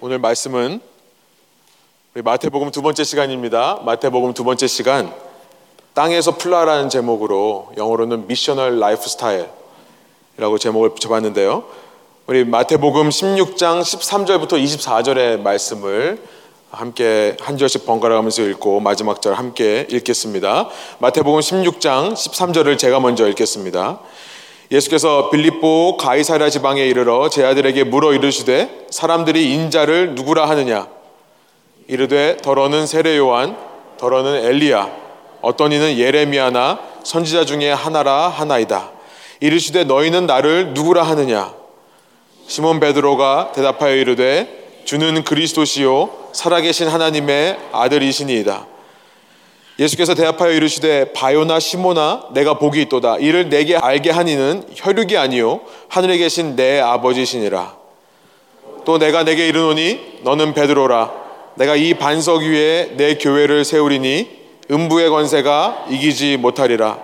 오늘 말씀은 우리 마태복음 두 번째 시간입니다. 마태복음 두 번째 시간 땅에서 풀라라는 제목으로 영어로는 missional lifestyle이라고 제목을 붙여봤는데요. 우리 마태복음 16장 13절부터 24절의 말씀을 함께 한 절씩 번갈아 가면서 읽고 마지막 절 함께 읽겠습니다. 마태복음 16장 13절을 제가 먼저 읽겠습니다. 예수께서 빌립보 가이사랴 지방에 이르러 제자들에게 물어 이르시되 사람들이 인자를 누구라 하느냐? 이르되 더러는 세례 요한 더러는 엘리야. 어떤 이는 예레미야나 선지자 중에 하나라 하나이다. 이르시되 너희는 나를 누구라 하느냐? 시몬 베드로가 대답하여 이르되 주는 그리스도시요 살아계신 하나님의 아들이시니이다 예수께서 대답하여 이르시되 바요나 시모나 내가 복이 있도다. 이를 내게 알게 하니는 혈육이 아니요 하늘에 계신 내 아버지시니라. 또 내가 내게 이르노니 너는 베드로라. 내가 이 반석 위에 내 교회를 세우리니 음부의 권세가 이기지 못하리라.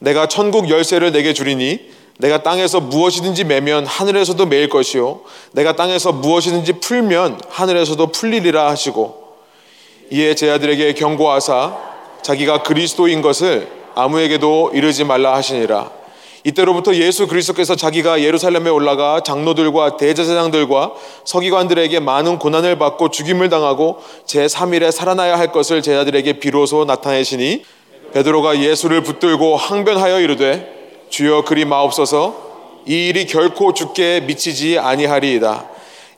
내가 천국 열쇠를 내게 주리니 내가 땅에서 무엇이든지 매면 하늘에서도 매일 것이요 내가 땅에서 무엇이든지 풀면 하늘에서도 풀리리라 하시고 이에 제 아들에게 경고하사 자기가 그리스도인 것을 아무에게도 이르지 말라 하시니라. 이때로부터 예수 그리스도께서 자기가 예루살렘에 올라가 장로들과 대제사장들과 서기관들에게 많은 고난을 받고 죽임을 당하고 제3일에 살아나야 할 것을 제자들에게 비로소 나타내시니 베드로가 예수를 붙들고 항변하여 이르되 주여 그리 마옵소서 이 일이 결코 죽게 미치지 아니하리이다.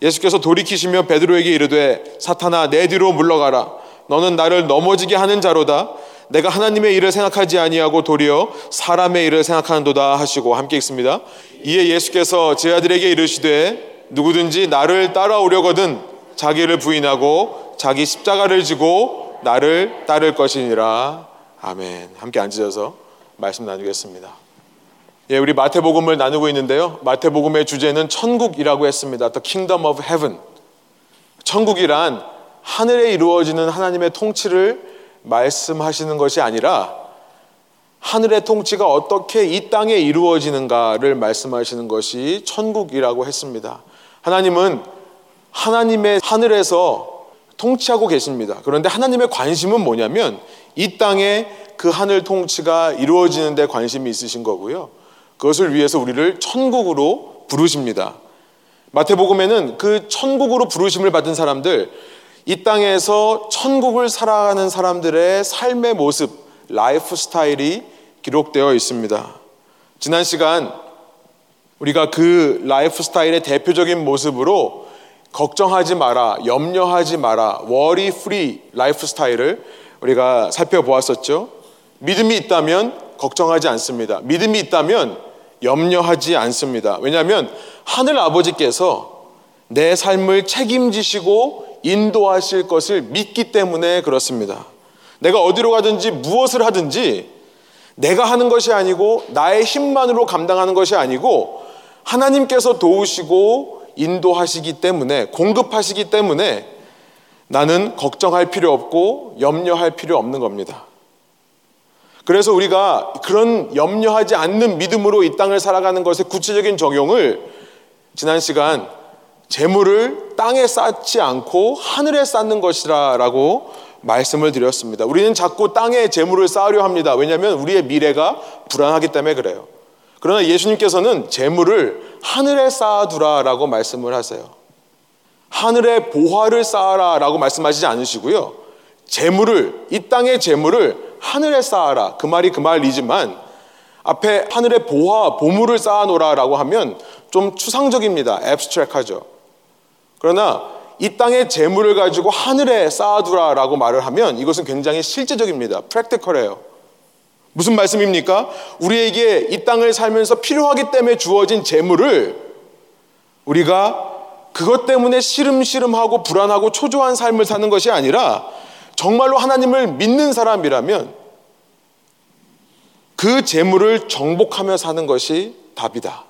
예수께서 돌이키시며 베드로에게 이르되 사탄아 내 뒤로 물러가라 너는 나를 넘어지게 하는 자로다. 내가 하나님의 일을 생각하지 아니하고 도리어 사람의 일을 생각하는도다 하시고 함께 읽습니다. 이에 예수께서 제 아들에게 이르시되 누구든지 나를 따라오려거든 자기를 부인하고 자기 십자가를 지고 나를 따를 것이니라. 아멘. 함께 앉으셔서 말씀 나누겠습니다. 예, 우리 마태복음을 나누고 있는데요. 마태복음의 주제는 천국이라고 했습니다. The Kingdom of Heaven. 천국이란 하늘에 이루어지는 하나님의 통치를 말씀하시는 것이 아니라 하늘의 통치가 어떻게 이 땅에 이루어지는가를 말씀하시는 것이 천국이라고 했습니다. 하나님은 하나님의 하늘에서 통치하고 계십니다. 그런데 하나님의 관심은 뭐냐면 이 땅에 그 하늘 통치가 이루어지는 데 관심이 있으신 거고요. 그것을 위해서 우리를 천국으로 부르십니다. 마태복음에는 그 천국으로 부르심을 받은 사람들 이 땅에서 천국을 살아가는 사람들의 삶의 모습, 라이프 스타일이 기록되어 있습니다. 지난 시간 우리가 그 라이프 스타일의 대표적인 모습으로 걱정하지 마라, 염려하지 마라, worry free lifestyle을 우리가 살펴보았었죠. 믿음이 있다면 걱정하지 않습니다. 믿음이 있다면 염려하지 않습니다. 왜냐하면 하늘 아버지께서 내 삶을 책임지시고 인도하실 것을 믿기 때문에 그렇습니다. 내가 어디로 가든지 무엇을 하든지 내가 하는 것이 아니고 나의 힘만으로 감당하는 것이 아니고 하나님께서 도우시고 인도하시기 때문에 공급하시기 때문에 나는 걱정할 필요 없고 염려할 필요 없는 겁니다. 그래서 우리가 그런 염려하지 않는 믿음으로 이 땅을 살아가는 것의 구체적인 적용을 지난 시간 재물을 땅에 쌓지 않고 하늘에 쌓는 것이라라고 말씀을 드렸습니다. 우리는 자꾸 땅에 재물을 쌓으려 합니다. 왜냐하면 우리의 미래가 불안하기 때문에 그래요. 그러나 예수님께서는 재물을 하늘에 쌓아두라라고 말씀을 하세요. 하늘에 보화를 쌓아라라고 말씀하시지 않으시고요. 재물을 이 땅의 재물을 하늘에 쌓아라 그 말이 그 말이지만 앞에 하늘에 보화 보물을 쌓아놓으라라고 하면 좀 추상적입니다. 앱스트랙하죠. 그러나 이 땅의 재물을 가지고 하늘에 쌓아두라라고 말을 하면 이것은 굉장히 실제적입니다. 프랙티컬해요. 무슨 말씀입니까? 우리에게 이 땅을 살면서 필요하기 때문에 주어진 재물을 우리가 그것 때문에 시름시름하고 불안하고 초조한 삶을 사는 것이 아니라 정말로 하나님을 믿는 사람이라면 그 재물을 정복하며 사는 것이 답이다.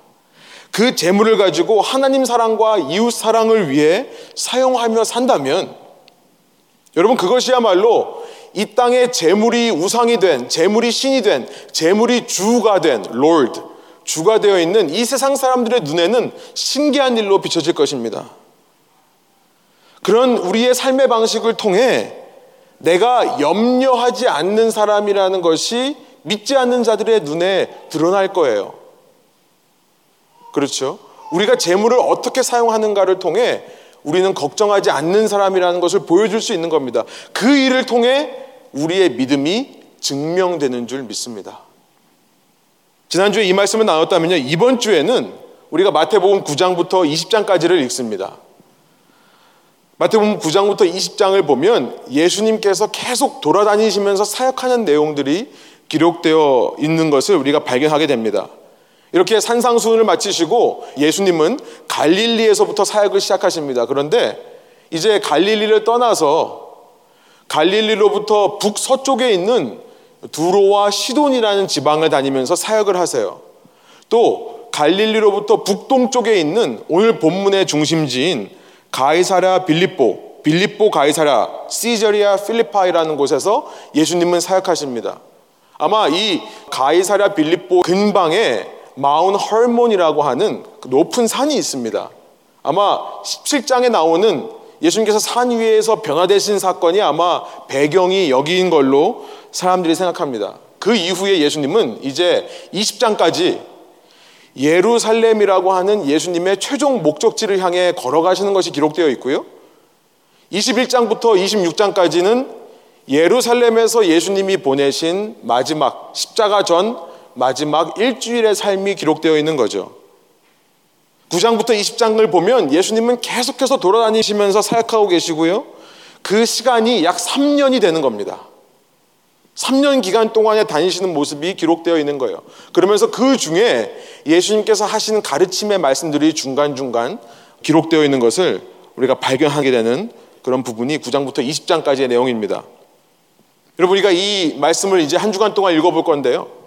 그 재물을 가지고 하나님 사랑과 이웃 사랑을 위해 사용하며 산다면 여러분 그것이야말로 이 땅에 재물이 우상이 된, 재물이 신이 된, 재물이 주가 된, lord, 주가 되어 있는 이 세상 사람들의 눈에는 신기한 일로 비춰질 것입니다. 그런 우리의 삶의 방식을 통해 내가 염려하지 않는 사람이라는 것이 믿지 않는 자들의 눈에 드러날 거예요. 그렇죠? 우리가 재물을 어떻게 사용하는가를 통해 우리는 걱정하지 않는 사람이라는 것을 보여줄 수 있는 겁니다. 그 일을 통해 우리의 믿음이 증명되는 줄 믿습니다. 지난주에 이 말씀을 나눴다면요. 이번 주에는 우리가 마태복음 9장부터 20장까지를 읽습니다. 마태복음 9장부터 20장을 보면 예수님께서 계속 돌아다니시면서 사역하는 내용들이 기록되어 있는 것을 우리가 발견하게 됩니다. 이렇게 산상수훈을 마치시고 예수님은 갈릴리에서부터 사역을 시작하십니다. 그런데 이제 갈릴리를 떠나서 갈릴리로부터 북서쪽에 있는 두로와 시돈이라는 지방을 다니면서 사역을 하세요. 또 갈릴리로부터 북동쪽에 있는 오늘 본문의 중심지인 가이사랴 빌립보, 빌립보 가이사랴, 시저리아 필리파이라는 곳에서 예수님은 사역하십니다. 아마 이 가이사랴 빌립보 근방에 마운 헐몬이라고 하는 그 높은 산이 있습니다. 아마 17장에 나오는 예수님께서 산 위에서 변화되신 사건이 아마 배경이 여기인 걸로 사람들이 생각합니다. 그 이후에 예수님은 이제 20장까지 예루살렘이라고 하는 예수님의 최종 목적지를 향해 걸어가시는 것이 기록되어 있고요. 21장부터 26장까지는 예루살렘에서 예수님이 보내신 마지막 십자가 전 마지막 일주일의 삶이 기록되어 있는 거죠. 9장부터 20장을 보면 예수님은 계속해서 돌아다니시면서 사역하고 계시고요. 그 시간이 약 3년이 되는 겁니다. 3년 기간 동안에 다니시는 모습이 기록되어 있는 거예요. 그러면서 그 중에 예수님께서 하시는 가르침의 말씀들이 중간중간 기록되어 있는 것을 우리가 발견하게 되는 그런 부분이 9장부터 20장까지의 내용입니다. 여러분, 우리가 이 말씀을 이제 한 주간 동안 읽어볼 건데요.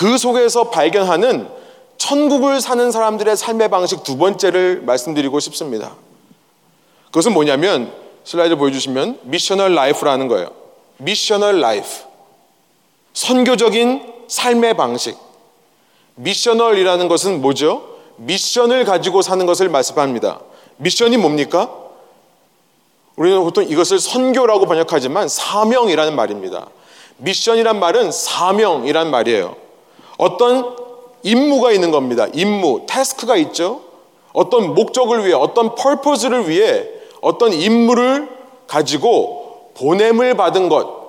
그 속에서 발견하는 천국을 사는 사람들의 삶의 방식 두 번째를 말씀드리고 싶습니다. 그것은 뭐냐면 슬라이드 보여주시면 missional life라는 거예요. missional life. 선교적인 삶의 방식. missional이라는 것은 뭐죠? 미션을 가지고 사는 것을 말씀합니다. 미션이 뭡니까? 우리는 보통 이것을 선교라고 번역하지만 사명이라는 말입니다. 미션이란 말은 사명이란 말이에요. 어떤 임무가 있는 겁니다. 임무, task가 있죠. 어떤 목적을 위해, 어떤 펄포즈를 위해 어떤 임무를 가지고 보냄을 받은 것.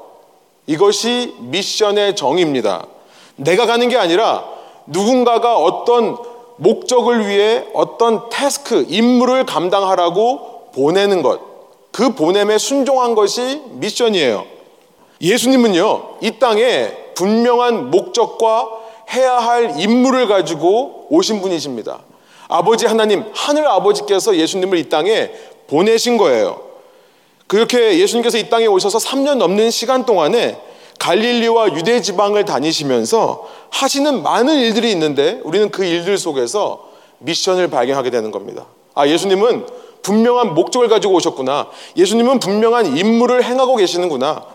이것이 미션의 정의입니다. 내가 가는 게 아니라 누군가가 어떤 목적을 위해 어떤 태스크, 임무를 감당하라고 보내는 것. 그 보냄에 순종한 것이 미션이에요. 예수님은요, 이 땅에 분명한 목적과 해야 할 임무를 가지고 오신 분이십니다. 아버지 하나님, 하늘 아버지께서 예수님을 이 땅에 보내신 거예요. 그렇게 예수님께서 이 땅에 오셔서 3년 넘는 시간 동안에 갈릴리와 유대 지방을 다니시면서 하시는 많은 일들이 있는데 우리는 그 일들 속에서 미션을 발견하게 되는 겁니다. 아, 예수님은 분명한 목적을 가지고 오셨구나. 예수님은 분명한 임무를 행하고 계시는구나.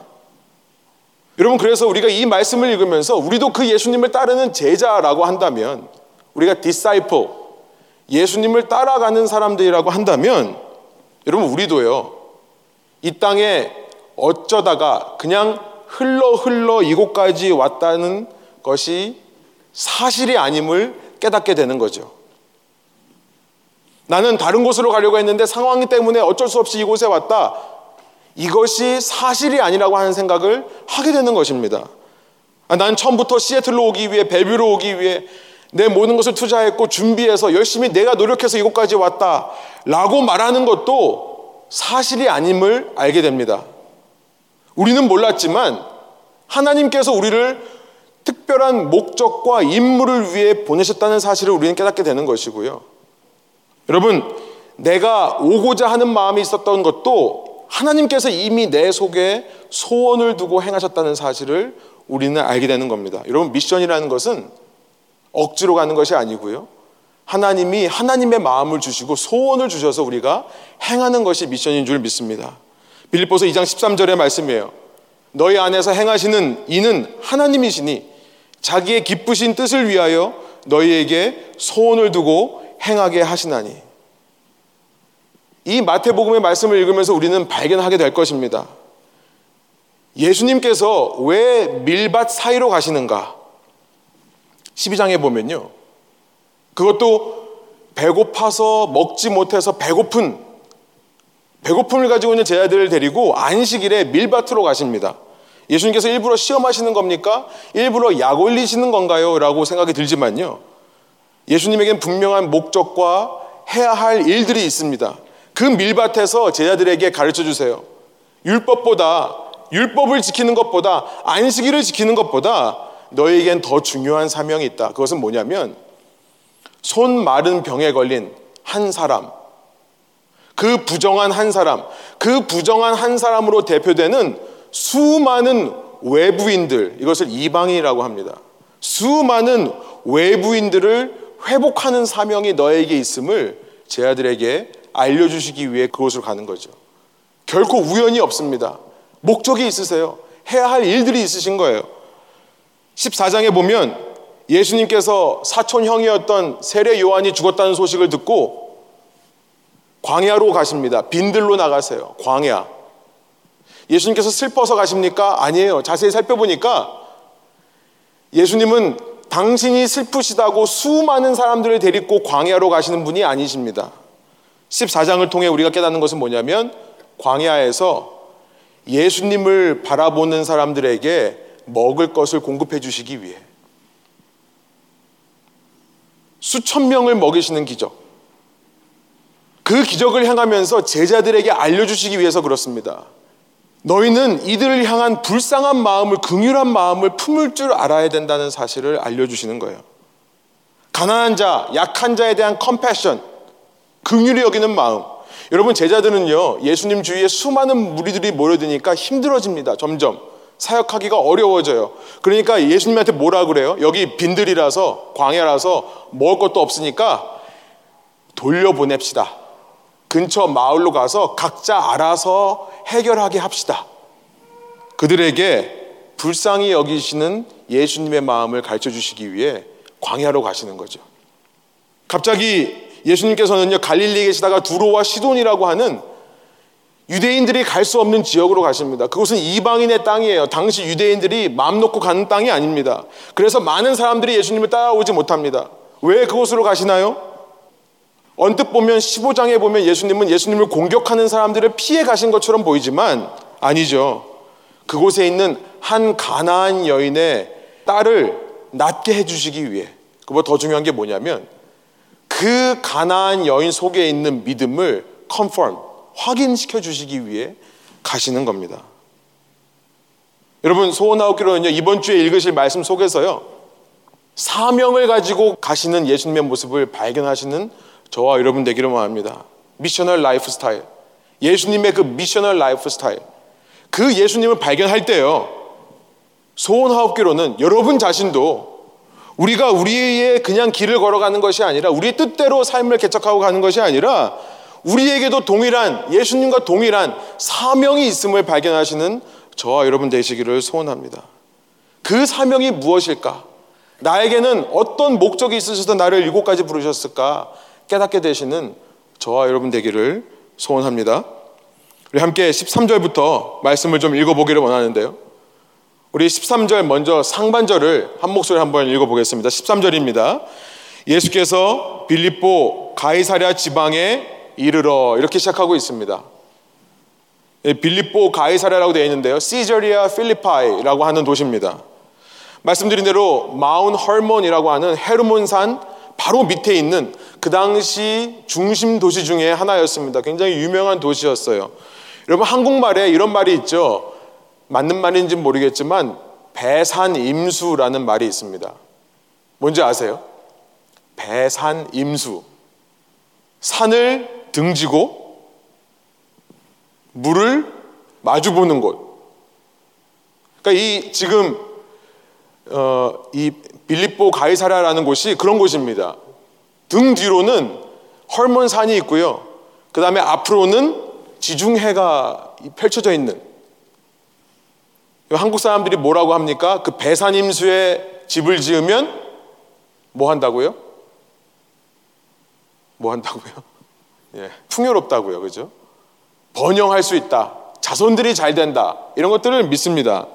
여러분, 그래서 우리가 이 말씀을 읽으면서 우리도 그 예수님을 따르는 제자라고 한다면, 우리가 disciple, 예수님을 따라가는 사람들이라고 한다면, 여러분, 우리도요, 이 땅에 어쩌다가 그냥 흘러 흘러 이곳까지 왔다는 것이 사실이 아님을 깨닫게 되는 거죠. 나는 다른 곳으로 가려고 했는데 상황 때문에 어쩔 수 없이 이곳에 왔다. 이것이 사실이 아니라고 하는 생각을 하게 되는 것입니다. 아, 난 처음부터 시애틀로 오기 위해 벨뷰로 오기 위해 내 모든 것을 투자했고 준비해서 열심히 내가 노력해서 이곳까지 왔다. 라고 말하는 것도 사실이 아님을 알게 됩니다. 우리는 몰랐지만 하나님께서 우리를 특별한 목적과 임무를 위해 보내셨다는 사실을 우리는 깨닫게 되는 것이고요. 여러분, 내가 오고자 하는 마음이 있었던 것도 하나님께서 이미 내 속에 소원을 두고 행하셨다는 사실을 우리는 알게 되는 겁니다. 여러분, 미션이라는 것은 억지로 가는 것이 아니고요. 하나님이 하나님의 마음을 주시고 소원을 주셔서 우리가 행하는 것이 미션인 줄 믿습니다. 빌립보서 2장 13절의 말씀이에요. 너희 안에서 행하시는 이는 하나님이시니 자기의 기쁘신 뜻을 위하여 너희에게 소원을 두고 행하게 하시나니. 이 마태복음의 말씀을 읽으면서 우리는 발견하게 될 것입니다. 예수님께서 왜 밀밭 사이로 가시는가? 12장에 보면요. 그것도 배고파서 먹지 못해서 배고픈 배고픔을 가지고 있는 제 아들을 데리고 안식일에 밀밭으로 가십니다. 예수님께서 일부러 시험하시는 겁니까? 일부러 약 올리시는 건가요? 라고 생각이 들지만요. 예수님에겐 분명한 목적과 해야 할 일들이 있습니다. 그 밀밭에서 제자들에게 가르쳐 주세요. 율법보다, 율법을 지키는 것보다, 안식일을 지키는 것보다 너에겐 더 중요한 사명이 있다. 그것은 뭐냐면, 손 마른 병에 걸린 한 사람, 그 부정한 한 사람, 그 부정한 한 사람으로 대표되는 수많은 외부인들, 이것을 이방인이라고 합니다. 수많은 외부인들을 회복하는 사명이 너에게 있음을 제 아들에게 알려주시기 위해 그곳으로 가는 거죠. 결코 우연이 없습니다. 목적이 있으세요. 해야 할 일들이 있으신 거예요. 14장에 보면 예수님께서 사촌 형이었던 세례 요한이 죽었다는 소식을 듣고 광야로 가십니다. 빈들로 나가세요. 광야. 예수님께서 슬퍼서 가십니까? 아니에요. 자세히 살펴보니까 예수님은 당신이 슬프시다고 수많은 사람들을 데리고 광야로 가시는 분이 아니십니다. 14장을 통해 우리가 깨닫는 것은 뭐냐면 광야에서 예수님을 바라보는 사람들에게 먹을 것을 공급해 주시기 위해 수천 명을 먹이시는 기적. 그 기적을 향하면서 제자들에게 알려주시기 위해서 그렇습니다. 너희는 이들을 향한 불쌍한 마음을, 긍휼한 마음을 품을 줄 알아야 된다는 사실을 알려주시는 거예요. 가난한 자, 약한 자에 대한 컴패션, 긍휼히 여기는 마음. 여러분 제자들은요 예수님 주위에 수많은 무리들이 모여드니까 힘들어집니다. 점점 사역하기가 어려워져요. 그러니까 예수님한테 뭐라 그래요? 여기 빈들이라서 광야라서 먹을 것도 없으니까 돌려보냅시다. 근처 마을로 가서 각자 알아서 해결하게 합시다. 그들에게 불쌍히 여기시는 예수님의 마음을 가르쳐 주시기 위해 광야로 가시는 거죠. 갑자기 예수님께서는요, 갈릴리에 계시다가 두로와 시돈이라고 하는 유대인들이 갈 수 없는 지역으로 가십니다. 그곳은 이방인의 땅이에요. 당시 유대인들이 마음 놓고 가는 땅이 아닙니다. 그래서 많은 사람들이 예수님을 따라오지 못합니다. 왜 그곳으로 가시나요? 언뜻 보면 15장에 보면 예수님은 예수님을 공격하는 사람들을 피해 가신 것처럼 보이지만 아니죠. 그곳에 있는 한 가나안 여인의 딸을 낫게 해주시기 위해 그보다 더 중요한 게 뭐냐면 그 가나안 여인 속에 있는 믿음을 컨펌 확인시켜 주시기 위해 가시는 겁니다. 여러분 소원하옵기로는요 이번 주에 읽으실 말씀 속에서요 사명을 가지고 가시는 예수님의 모습을 발견하시는 저와 여러분 되기를 원합니다. missional lifestyle. 예수님의 그 missional lifestyle. 그 예수님을 발견할 때요. 소원하옵기로는 여러분 자신도 우리가 우리의 그냥 길을 걸어가는 것이 아니라 우리의 뜻대로 삶을 개척하고 가는 것이 아니라 우리에게도 동일한 예수님과 동일한 사명이 있음을 발견하시는 저와 여러분 되시기를 소원합니다. 그 사명이 무엇일까? 나에게는 어떤 목적이 있으셔서 나를 이곳까지 부르셨을까? 깨닫게 되시는 저와 여러분 되기를 소원합니다. 우리 함께 13절부터 말씀을 좀 읽어보기를 원하는데요. 우리 13절 먼저 상반절을 한 목소리 한번 읽어보겠습니다. 13절입니다. 예수께서 빌립보 가이사랴 지방에 이르러 이렇게 시작하고 있습니다. 예, 빌립보 가이사랴라고 되어 있는데요. 시저리아 필리파이라고 하는 도시입니다. 말씀드린 대로 마운 헐몬이라고 하는 헤르몬산 바로 밑에 있는 그 당시 중심 도시 중에 하나였습니다. 굉장히 유명한 도시였어요. 여러분 한국말에 이런 말이 있죠. 맞는 말인지 모르겠지만 배산임수라는 말이 있습니다. 뭔지 아세요? 배산임수. 산을 등지고 물을 마주보는 곳. 그러니까 이 지금 어, 이 빌립보 가이사라라는 곳이 그런 곳입니다. 등 뒤로는 헐몬산이 있고요. 그 다음에 앞으로는 지중해가 펼쳐져 있는 한국 사람들이 뭐라고 합니까? 그 배산임수에 집을 지으면 뭐 한다고요? 뭐 한다고요? 예, 풍요롭다고요. 그죠? 번영할 수 있다. 자손들이 잘 된다. 이런 것들을 믿습니다.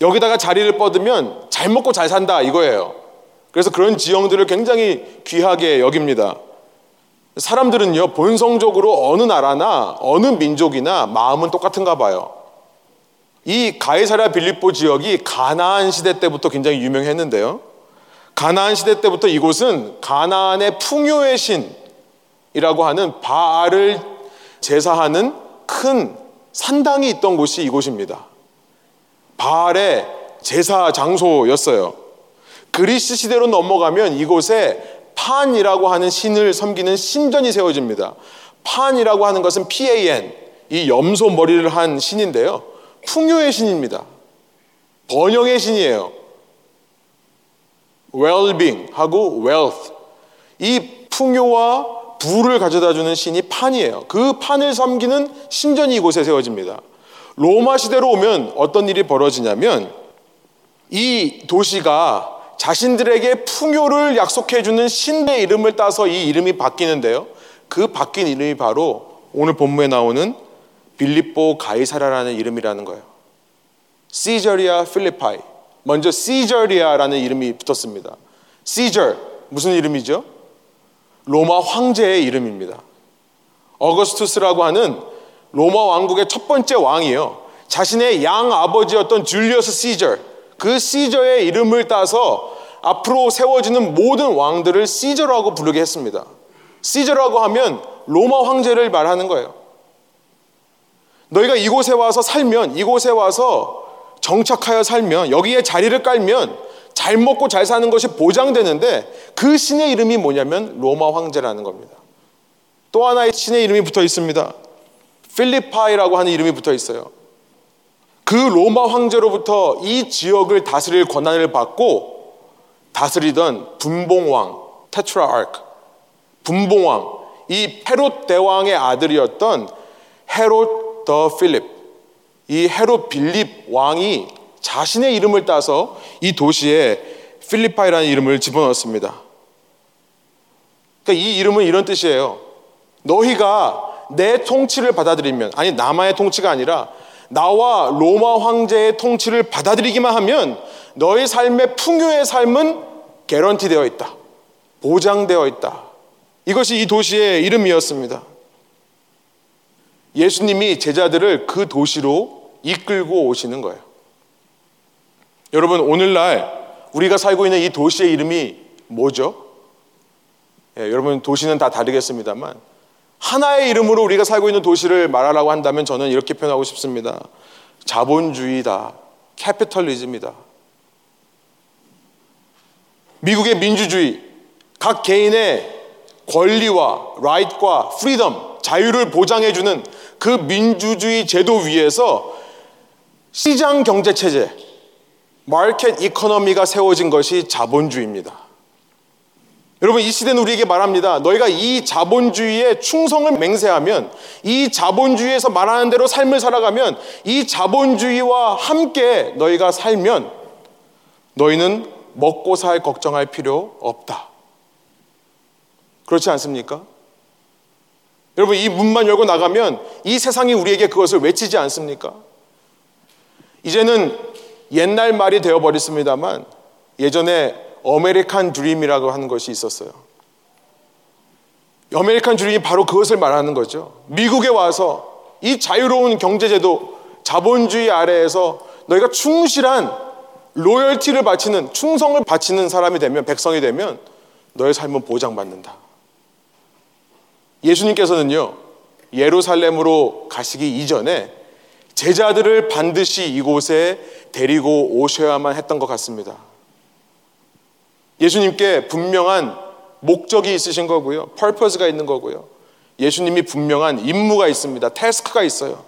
여기다가 자리를 뻗으면 잘 먹고 잘 산다 이거예요. 그래서 그런 지형들을 굉장히 귀하게 여깁니다. 사람들은요, 본성적으로 어느 나라나 어느 민족이나 마음은 똑같은가 봐요. 이 가이사랴 빌립보 지역이 가나안 시대 때부터 굉장히 유명했는데요. 가나안 시대 때부터 이곳은 가나안의 풍요의 신이라고 하는 바알을 제사하는 큰 산당이 있던 곳이 이곳입니다. 바알의 제사 장소였어요. 그리스 시대로 넘어가면 이곳에 판이라고 하는 신을 섬기는 신전이 세워집니다. 판이라고 하는 것은 PAN, 이 염소 머리를 한 신인데요. 풍요의 신입니다. 번영의 신이에요. well-being 하고 wealth. 이 풍요와 부를 가져다 주는 신이 판이에요. 그 판을 섬기는 신전이 이곳에 세워집니다. 로마 시대로 오면 어떤 일이 벌어지냐면 이 도시가 자신들에게 풍요를 약속해 주는 신의 이름을 따서 이 이름이 바뀌는데요. 그 바뀐 이름이 바로 오늘 본문에 나오는 빌립보 가이사라라는 이름이라는 거예요. 시저리아 필리파이. 먼저 시저리아라는 이름이 붙었습니다. 시저 무슨 이름이죠? 로마 황제의 이름입니다. 어거스투스라고 하는 로마 왕국의 첫 번째 왕이요. 자신의 양 아버지였던 줄리어스 시저 그 시저의 이름을 따서 앞으로 세워지는 모든 왕들을 시저라고 부르게 했습니다. 시저라고 하면 로마 황제를 말하는 거예요. 너희가 이곳에 와서 살면, 이곳에 와서 정착하여 살면, 여기에 자리를 깔면 잘 먹고 잘 사는 것이 보장되는데 그 신의 이름이 뭐냐면 로마 황제라는 겁니다. 또 하나의 신의 이름이 붙어 있습니다. 필리파이라고 하는 이름이 붙어 있어요. 그 로마 황제로부터 이 지역을 다스릴 권한을 받고 다스리던 분봉왕, tetrarch, 분봉왕, 이 헤롯 대왕의 아들이었던 Herod the Philip, 이 헤롯 빌립 왕이 자신의 이름을 따서 이 도시에 필리파이라는 이름을 집어넣었습니다. 그러니까 이 이름은 이런 뜻이에요. 너희가 내 통치를 받아들이면, 아니, 나만의 통치가 아니라 나와 로마 황제의 통치를 받아들이기만 하면 너의 삶의 풍요의 삶은 개런티 되어 있다. 보장되어 있다. 이것이 이 도시의 이름이었습니다. 예수님이 제자들을 그 도시로 이끌고 오시는 거예요. 여러분, 오늘날 우리가 살고 있는 이 도시의 이름이 뭐죠? 예, 여러분, 도시는 다 다르겠습니다만, 하나의 이름으로 우리가 살고 있는 도시를 말하라고 한다면 저는 이렇게 표현하고 싶습니다. 자본주의다. 캐피털리즘이다. 미국의 민주주의, 각 개인의 권리와 right과 freedom, 자유를 보장해주는 그 민주주의 제도 위에서 시장 경제 체제, 마켓 이코노미가 세워진 것이 자본주의입니다. 여러분 이 시대는 우리에게 말합니다. 너희가 이 자본주의에 충성을 맹세하면 이 자본주의에서 말하는 대로 삶을 살아가면 이 자본주의와 함께 너희가 살면 너희는 먹고 살 걱정할 필요 없다. 그렇지 않습니까? 여러분 이 문만 열고 나가면 이 세상이 우리에게 그것을 외치지 않습니까? 이제는 옛날 말이 되어 버렸습니다만 예전에 American dream이라고 하는 것이 있었어요. 어메리칸 드림이 바로 그것을 말하는 거죠. 미국에 와서 이 자유로운 경제제도, 자본주의 아래에서 너희가 충실한 로열티를 바치는, 충성을 바치는 사람이 되면, 백성이 되면 너의 삶은 보장받는다. 예수님께서는요, 예루살렘으로 가시기 이전에 제자들을 반드시 이곳에 데리고 오셔야만 했던 것 같습니다. 예수님께 분명한 목적이 있으신 거고요. 펄퍼스가 있는 거고요. 예수님이 분명한 임무가 있습니다. 태스크가 있어요.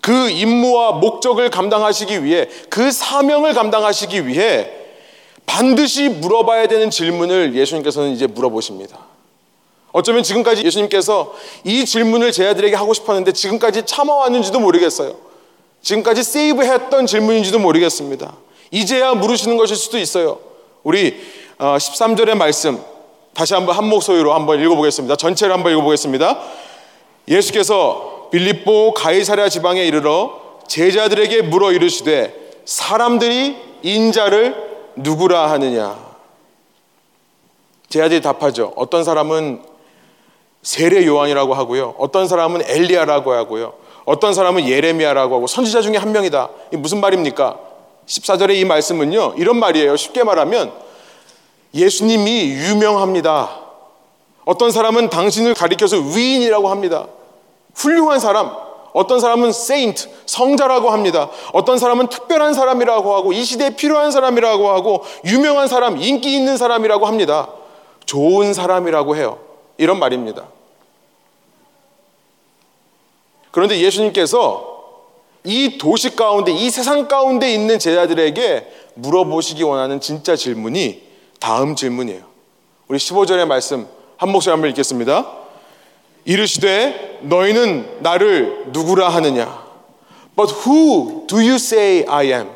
그 임무와 목적을 감당하시기 위해 그 사명을 감당하시기 위해 반드시 물어봐야 되는 질문을 예수님께서는 이제 물어보십니다. 어쩌면 지금까지 예수님께서 이 질문을 제 아들에게 하고 싶었는데 지금까지 참아왔는지도 모르겠어요. 지금까지 세이브했던 질문인지도 모르겠습니다. 이제야 물으시는 것일 수도 있어요. 우리 13절의 어, 말씀 다시 한번 한 목소리로 한번 읽어보겠습니다. 전체를 한번 읽어보겠습니다. 예수께서 빌립보 가이사랴 지방에 이르러 제자들에게 물어 이르시되 사람들이 인자를 누구라 하느냐 제자들이 답하죠. 어떤 사람은 세례 요한이라고 하고요. 어떤 사람은 엘리야라고 하고요. 어떤 사람은 예레미야라고 하고 선지자 중에 한 명이다. 이 무슨 말입니까? 14절의 이 말씀은요. 이런 말이에요. 쉽게 말하면 예수님이 유명합니다. 어떤 사람은 당신을 가리켜서 위인이라고 합니다. 훌륭한 사람. 어떤 사람은 saint, 성자라고 합니다. 어떤 사람은 특별한 사람이라고 하고 이 시대에 필요한 사람이라고 하고 유명한 사람, 인기 있는 사람이라고 합니다. 좋은 사람이라고 해요. 이런 말입니다. 그런데 예수님께서 이 도시 가운데, 이 세상 가운데 있는 제자들에게 물어보시기 원하는 진짜 질문이 다음 질문이에요. 우리 15절의 말씀 한 목소리 한번 읽겠습니다. 이르시되 너희는 나를 누구라 하느냐? But who do you say I am?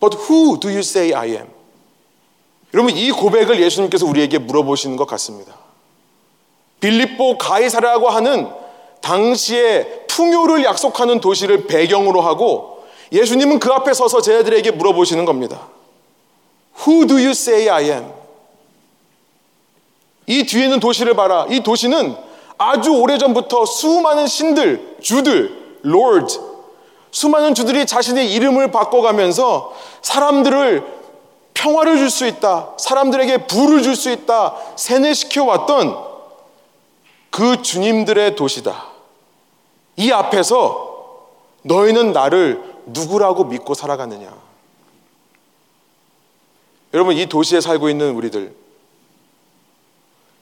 But who do you say I am? 여러분 이 고백을 예수님께서 우리에게 물어보시는 것 같습니다. 빌립보 가이사라고 하는 당시에 풍요를 약속하는 도시를 배경으로 하고 예수님은 그 앞에 서서 제자들에게 물어보시는 겁니다. Who do you say I am? 이 뒤에 있는 도시를 봐라. 이 도시는 아주 오래전부터 수많은 신들, 주들, Lord, 수많은 주들이 자신의 이름을 바꿔가면서 사람들을 평화를 줄 수 있다. 사람들에게 부를 줄 수 있다. 세뇌시켜 왔던 그 주님들의 도시다. 이 앞에서 너희는 나를 누구라고 믿고 살아가느냐? 여러분, 이 도시에 살고 있는 우리들,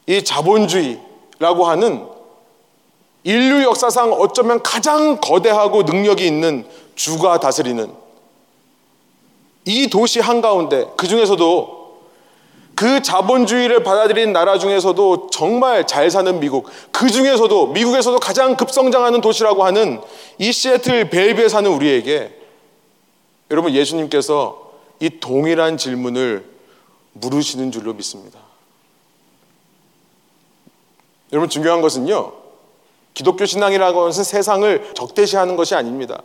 이 자본주의라고 하는 인류 역사상 어쩌면 가장 거대하고 능력이 있는 주가 다스리는 이 도시 한가운데 그 중에서도 그 자본주의를 받아들인 나라 중에서도 정말 잘 사는 미국, 그 중에서도 미국에서도 가장 급성장하는 도시라고 하는 이 시애틀 벨비에 사는 우리에게 여러분 예수님께서 이 동일한 질문을 물으시는 줄로 믿습니다. 여러분 중요한 것은요. 기독교 신앙이라고 하는 것은 세상을 적대시하는 것이 아닙니다.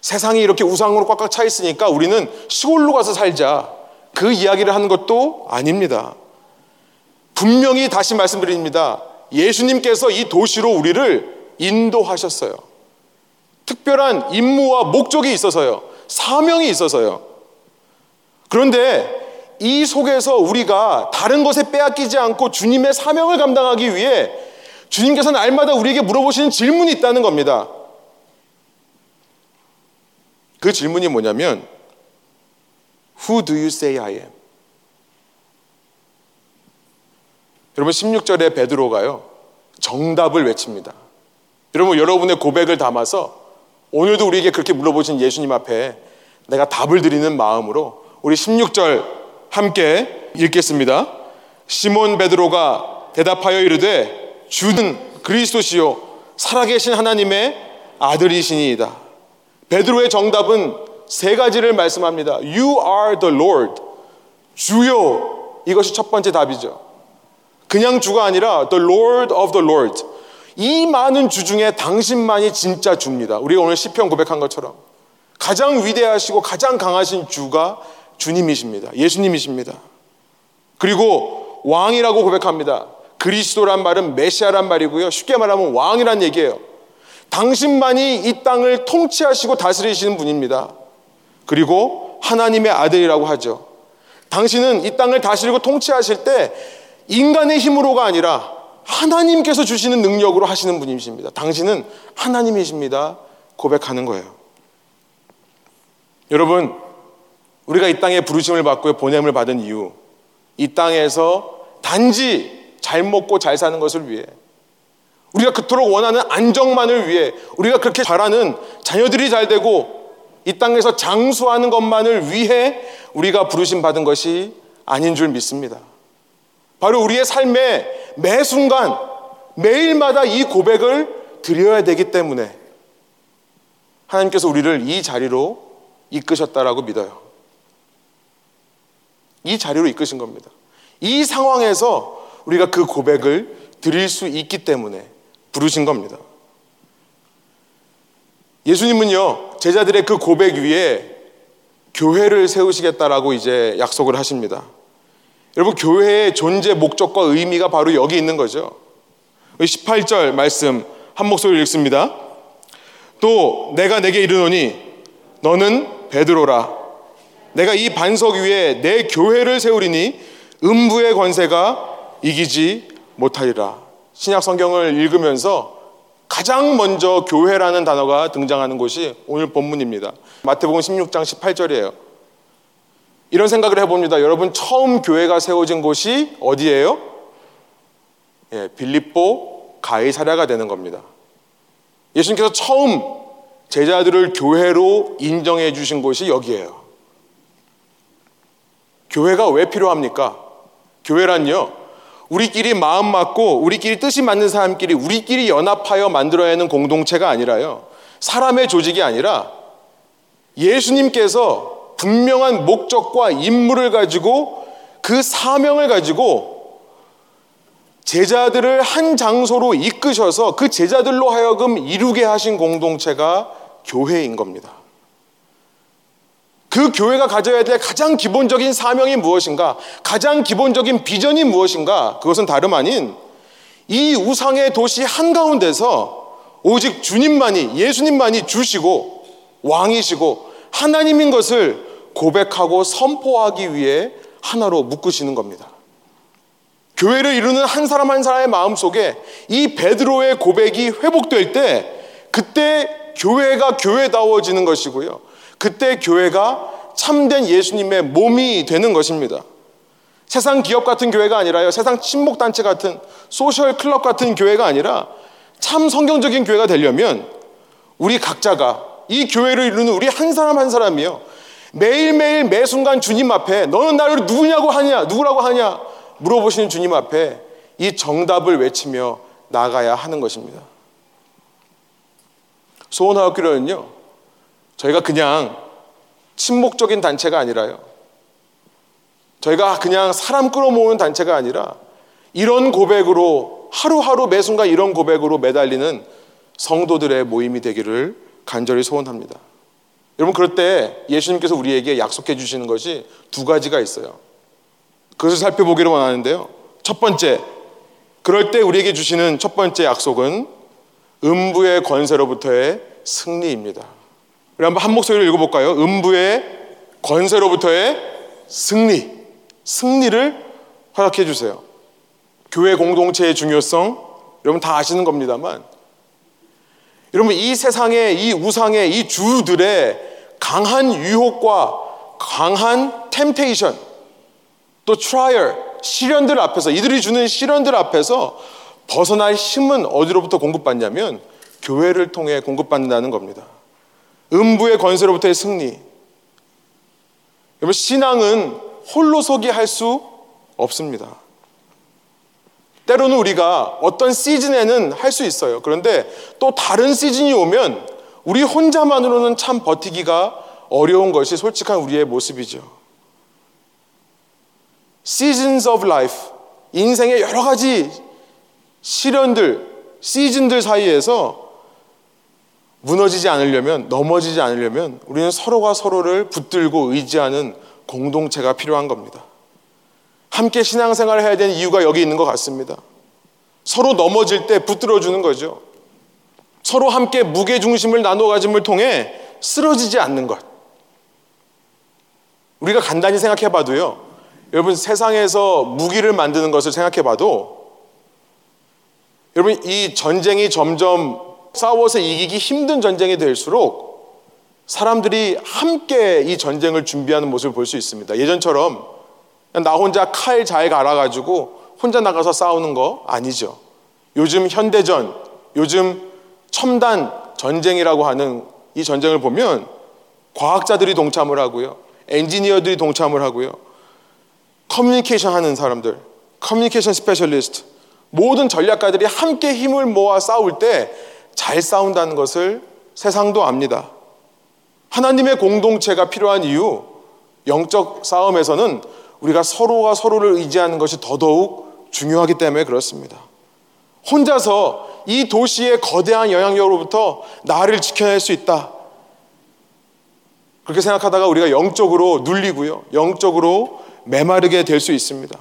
세상이 이렇게 우상으로 꽉꽉 차 있으니까 우리는 시골로 가서 살자. 그 이야기를 하는 것도 아닙니다. 분명히 다시 말씀드립니다. 예수님께서 이 도시로 우리를 인도하셨어요. 특별한 임무와 목적이 있어서요. 사명이 있어서요. 그런데 이 속에서 우리가 다른 것에 빼앗기지 않고 주님의 사명을 감당하기 위해 주님께서 날마다 우리에게 물어보시는 질문이 있다는 겁니다. 그 질문이 뭐냐면 Who do you say I am? 여러분 16절에 베드로가요. 정답을 외칩니다. 여러분 여러분의 고백을 담아서 오늘도 우리에게 그렇게 물어보신 예수님 앞에 내가 답을 드리는 마음으로 우리 16절 함께 읽겠습니다. 시몬 베드로가 대답하여 이르되 주는 그리스도시요 살아계신 하나님의 아들이시니이다. 베드로의 정답은 세 가지를 말씀합니다. You are the Lord. 주요. 이것이 첫 번째 답이죠. 그냥 주가 아니라 the Lord of the Lord. 이 많은 주 중에 당신만이 진짜 주입니다. 우리가 오늘 시편 고백한 것처럼 가장 위대하시고 가장 강하신 주가 주님이십니다. 예수님이십니다. 그리고 왕이라고 고백합니다. 그리스도란 말은 메시아란 말이고요. 쉽게 말하면 왕이란 얘기예요. 당신만이 이 땅을 통치하시고 다스리시는 분입니다. 그리고 하나님의 아들이라고 하죠. 당신은 이 땅을 다스리고 통치하실 때 인간의 힘으로가 아니라 하나님께서 주시는 능력으로 하시는 분이십니다. 당신은 하나님이십니다. 고백하는 거예요. 여러분, 우리가 이 땅에 부르심을 받고 보냄을 받은 이유, 이 땅에서 단지 잘 먹고 잘 사는 것을 위해, 우리가 그토록 원하는 안정만을 위해, 우리가 그렇게 잘하는 자녀들이 잘 되고 이 땅에서 장수하는 것만을 위해 우리가 부르심 받은 것이 아닌 줄 믿습니다. 바로 우리의 삶의 매 순간, 매일마다 이 고백을 드려야 되기 때문에 하나님께서 우리를 이 자리로 이끄셨다라고 믿어요. 이 자리로 이끄신 겁니다. 이 상황에서 우리가 그 고백을 드릴 수 있기 때문에 부르신 겁니다. 예수님은요, 제자들의 그 고백 위에 교회를 세우시겠다라고 이제 약속을 하십니다. 여러분, 교회의 존재 목적과 의미가 바로 여기 있는 거죠. 18절 말씀 한 목소리를 읽습니다. 또 내가 내게 이르노니 너는 베드로라. 내가 이 반석 위에 내 교회를 세우리니 음부의 권세가 이기지 못하리라. 신약 성경을 읽으면서 가장 먼저 교회라는 단어가 등장하는 곳이 오늘 본문입니다. 마태복음 16장 18절이에요. 이런 생각을 해봅니다. 여러분 처음 교회가 세워진 곳이 어디예요? 예, 빌립보 가이사랴가 되는 겁니다. 예수님께서 처음 제자들을 교회로 인정해 주신 곳이 여기에요. 교회가 왜 필요합니까? 교회란요. 우리끼리 마음 맞고 우리끼리 뜻이 맞는 사람끼리 우리끼리 연합하여 만들어야 하는 공동체가 아니라요. 사람의 조직이 아니라 예수님께서 분명한 목적과 임무를 가지고 그 사명을 가지고 제자들을 한 장소로 이끄셔서 그 제자들로 하여금 이루게 하신 공동체가 교회인 겁니다. 그 교회가 가져야 될 가장 기본적인 사명이 무엇인가? 가장 기본적인 비전이 무엇인가? 그것은 다름 아닌 이 우상의 도시 한가운데서 오직 주님만이, 예수님만이 주시고 왕이시고 하나님인 것을 고백하고 선포하기 위해 하나로 묶으시는 겁니다. 교회를 이루는 한 사람 한 사람의 마음 속에 이 베드로의 고백이 회복될 때 그때 교회가 교회다워지는 것이고요. 그때 교회가 참된 예수님의 몸이 되는 것입니다. 세상 기업 같은 교회가 아니라요. 세상 친목단체 같은 소셜 클럽 같은 교회가 아니라 참 성경적인 교회가 되려면 우리 각자가 이 교회를 이루는 우리 한 사람 한 사람이요. 매일매일 매 순간 주님 앞에 너는 나를 누구냐고 하냐, 누구라고 하냐 물어보시는 주님 앞에 이 정답을 외치며 나가야 하는 것입니다. 소원하옵기로는요. 저희가 그냥 친목적인 단체가 아니라요. 저희가 그냥 사람 끌어모으는 단체가 아니라 이런 고백으로 하루하루 매 순간 이런 고백으로 매달리는 성도들의 모임이 되기를 간절히 소원합니다. 여러분 그럴 때 예수님께서 우리에게 약속해 주시는 것이 두 가지가 있어요. 그것을 살펴보기를 원하는데요. 첫 번째, 그럴 때 우리에게 주시는 첫 번째 약속은 음부의 권세로부터의 승리입니다. 우리 한번 한 목소리로 읽어볼까요? 음부의 권세로부터의 승리. 승리를 허락해 주세요. 교회 공동체의 중요성, 여러분 다 아시는 겁니다만, 여러분 이 세상의 이 우상의 이 주들의 강한 유혹과 강한 temptation, 또 trial, 시련들 앞에서 이들이 주는 시련들 앞에서 벗어날 힘은 어디로부터 공급받냐면 교회를 통해 공급받는다는 겁니다. 음부의 권세로부터의 승리. 여러분, 신앙은 홀로서기 할 수 없습니다. 때로는 우리가 어떤 시즌에는 할 수 있어요. 그런데 또 다른 시즌이 오면 우리 혼자만으로는 참 버티기가 어려운 것이 솔직한 우리의 모습이죠. Seasons of life. 인생의 여러 가지 시련들, 시즌들 사이에서 무너지지 않으려면, 넘어지지 않으려면 우리는 서로가 서로를 붙들고 의지하는 공동체가 필요한 겁니다. 함께 신앙생활을 해야 되는 이유가 여기 있는 것 같습니다. 서로 넘어질 때 붙들어주는 거죠. 서로 함께 무게중심을 나눠 가짐을 통해 쓰러지지 않는 것. 우리가 간단히 생각해 봐도요. 여러분 세상에서 무기를 만드는 것을 생각해 봐도 여러분 이 전쟁이 점점 싸워서 이기기 힘든 전쟁이 될수록 사람들이 함께 이 전쟁을 준비하는 모습을 볼 수 있습니다. 예전처럼 나 혼자 칼 잘 갈아가지고 혼자 나가서 싸우는 거 아니죠. 요즘 현대전, 요즘 첨단 전쟁이라고 하는 이 전쟁을 보면 과학자들이 동참을 하고요. 엔지니어들이 동참을 하고요. 커뮤니케이션 하는 사람들, communication specialist, 모든 전략가들이 함께 힘을 모아 싸울 때 잘 싸운다는 것을 세상도 압니다. 하나님의 공동체가 필요한 이유, 영적 싸움에서는 우리가 서로가 서로를 의지하는 것이 더더욱 중요하기 때문에 그렇습니다. 혼자서 이 도시의 거대한 영향력으로부터 나를 지켜낼 수 있다. 그렇게 생각하다가 우리가 영적으로 눌리고요. 영적으로 메마르게 될 수 있습니다.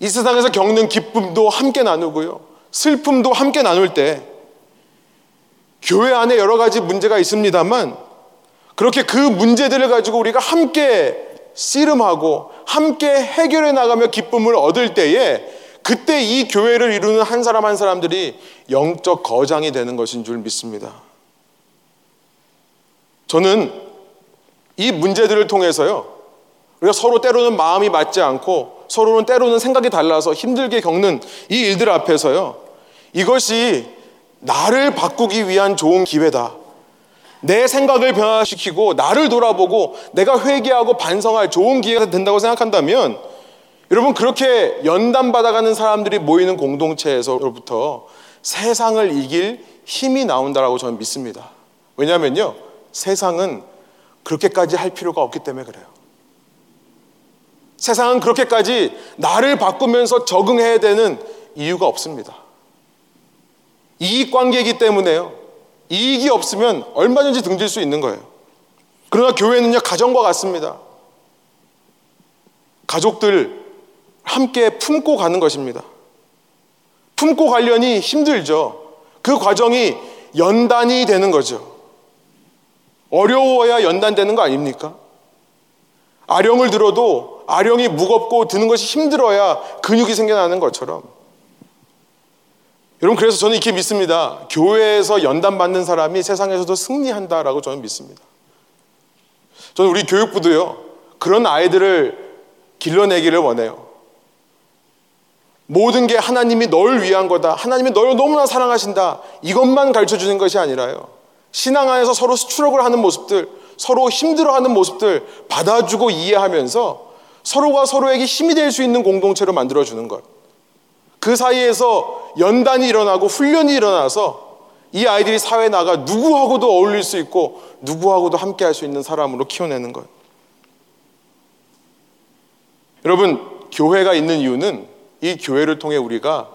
이 세상에서 겪는 기쁨도 함께 나누고요. 슬픔도 함께 나눌 때 교회 안에 여러 가지 문제가 있습니다만 그렇게 그 문제들을 가지고 우리가 함께 씨름하고 함께 해결해 나가며 기쁨을 얻을 때에 그때 이 교회를 이루는 한 사람 한 사람들이 영적 거장이 되는 것인 줄 믿습니다. 저는 이 문제들을 통해서요. 우리가 서로 때로는 마음이 맞지 않고 서로는 때로는 생각이 달라서 힘들게 겪는 이 일들 앞에서요. 이것이 나를 바꾸기 위한 좋은 기회다. 내 생각을 변화시키고 나를 돌아보고 내가 회개하고 반성할 좋은 기회가 된다고 생각한다면 여러분 그렇게 연단 받아가는 사람들이 모이는 공동체에서로부터 세상을 이길 힘이 나온다라고 저는 믿습니다. 왜냐하면요 세상은 그렇게까지 할 필요가 없기 때문에 그래요. 세상은 그렇게까지 나를 바꾸면서 적응해야 되는 이유가 없습니다. 이익 관계이기 때문에요. 이익이 없으면 얼마든지 등질 수 있는 거예요. 그러나 교회는요, 가정과 같습니다. 가족들 함께 품고 가는 것입니다. 품고 가려니 힘들죠. 그 과정이 연단이 되는 거죠. 어려워야 연단되는 거 아닙니까? 아령을 들어도 아령이 무겁고 드는 것이 힘들어야 근육이 생겨나는 것처럼 여러분 그래서 저는 이렇게 믿습니다. 교회에서 연단 받는 사람이 세상에서도 승리한다라고 저는 믿습니다. 저는 우리 교육부도요. 그런 아이들을 길러내기를 원해요. 모든 게 하나님이 널 위한 거다. 하나님이 널 너무나 사랑하신다. 이것만 가르쳐 주는 것이 아니라요. 신앙 안에서 서로 스트럭을 하는 모습들, 서로 힘들어하는 모습들 받아주고 이해하면서 서로가 서로에게 힘이 될 수 있는 공동체로 만들어 주는 것. 그 사이에서 연단이 일어나고 훈련이 일어나서 이 아이들이 사회에 나가 누구하고도 어울릴 수 있고 누구하고도 함께 할 수 있는 사람으로 키워내는 것. 여러분, 교회가 있는 이유는 이 교회를 통해 우리가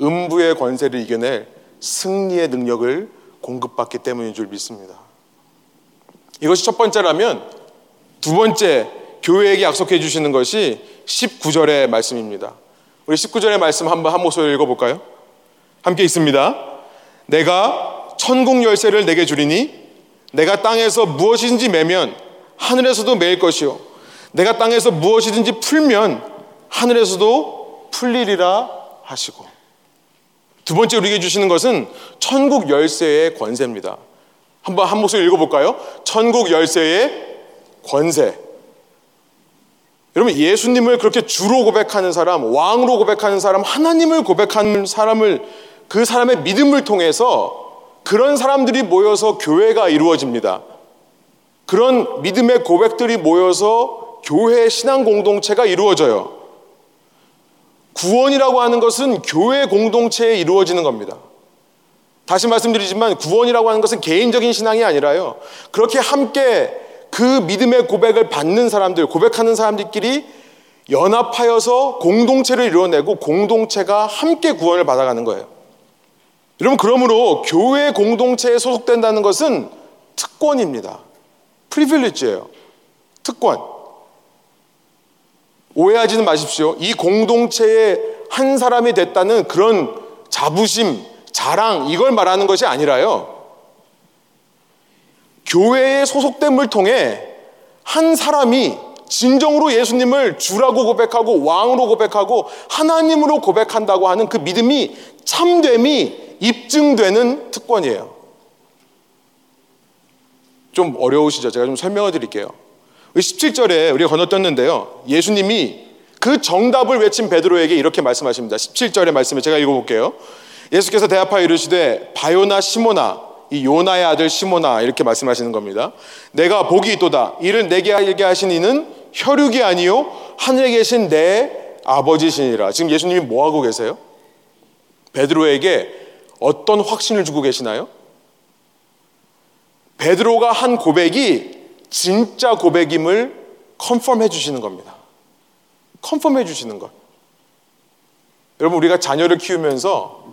음부의 권세를 이겨낼 승리의 능력을 공급받기 때문인 줄 믿습니다. 이것이 첫 번째라면 두 번째 교회에게 약속해 주시는 것이 19절의 말씀입니다. 우리 19절의 말씀 한번 한 목소리 읽어볼까요? 함께 있습니다. 내가 천국 열쇠를 내게 주리니 내가 땅에서 무엇이든지 매면 하늘에서도 매일 것이요. 내가 땅에서 무엇이든지 풀면 하늘에서도 풀리리라 하시고. 두 번째 우리에게 주시는 것은 천국 열쇠의 권세입니다. 한번 한 목소리 읽어볼까요? 천국 열쇠의 권세. 여러분 예수님을 그렇게 주로 고백하는 사람, 왕으로 고백하는 사람, 하나님을 고백하는 사람을 그 사람의 믿음을 통해서 그런 사람들이 모여서 교회가 이루어집니다. 그런 믿음의 고백들이 모여서 교회 신앙 공동체가 이루어져요. 구원이라고 하는 것은 교회 공동체에 이루어지는 겁니다. 다시 말씀드리지만 구원이라고 하는 것은 개인적인 신앙이 아니라요. 그렇게 함께 그 믿음의 고백을 받는 사람들, 고백하는 사람들끼리 연합하여서 공동체를 이루어내고 공동체가 함께 구원을 받아가는 거예요. 여러분, 그러므로 교회 공동체에 소속된다는 것은 특권입니다. 프리빌리지예요. 특권. 오해하지는 마십시오. 이 공동체의 한 사람이 됐다는 그런 자부심, 자랑 이걸 말하는 것이 아니라요. 교회에 소속됨을 통해 한 사람이 진정으로 예수님을 주라고 고백하고 왕으로 고백하고 하나님으로 고백한다고 하는 그 믿음이 참됨이 입증되는 특권이에요. 좀 어려우시죠? 제가 좀 설명을 드릴게요. 17절에 우리가 건너뛰었는데요. 예수님이 그 정답을 외친 베드로에게 이렇게 말씀하십니다. 17절의 말씀을 제가 읽어볼게요. 예수께서 대답하여 이르시되 바요나 시모나 이 요나의 아들 시모나 이렇게 말씀하시는 겁니다. 내가 복이 있도다. 이를 내게 알게 하신 이는 혈육이 아니요 하늘에 계신 내 아버지시니라. 지금 예수님이 뭐 하고 계세요? 베드로에게 어떤 확신을 주고 계시나요? 베드로가 한 고백이 진짜 고백임을 컨펌해 주시는 겁니다. 컨펌해 주시는 것. 여러분 우리가 자녀를 키우면서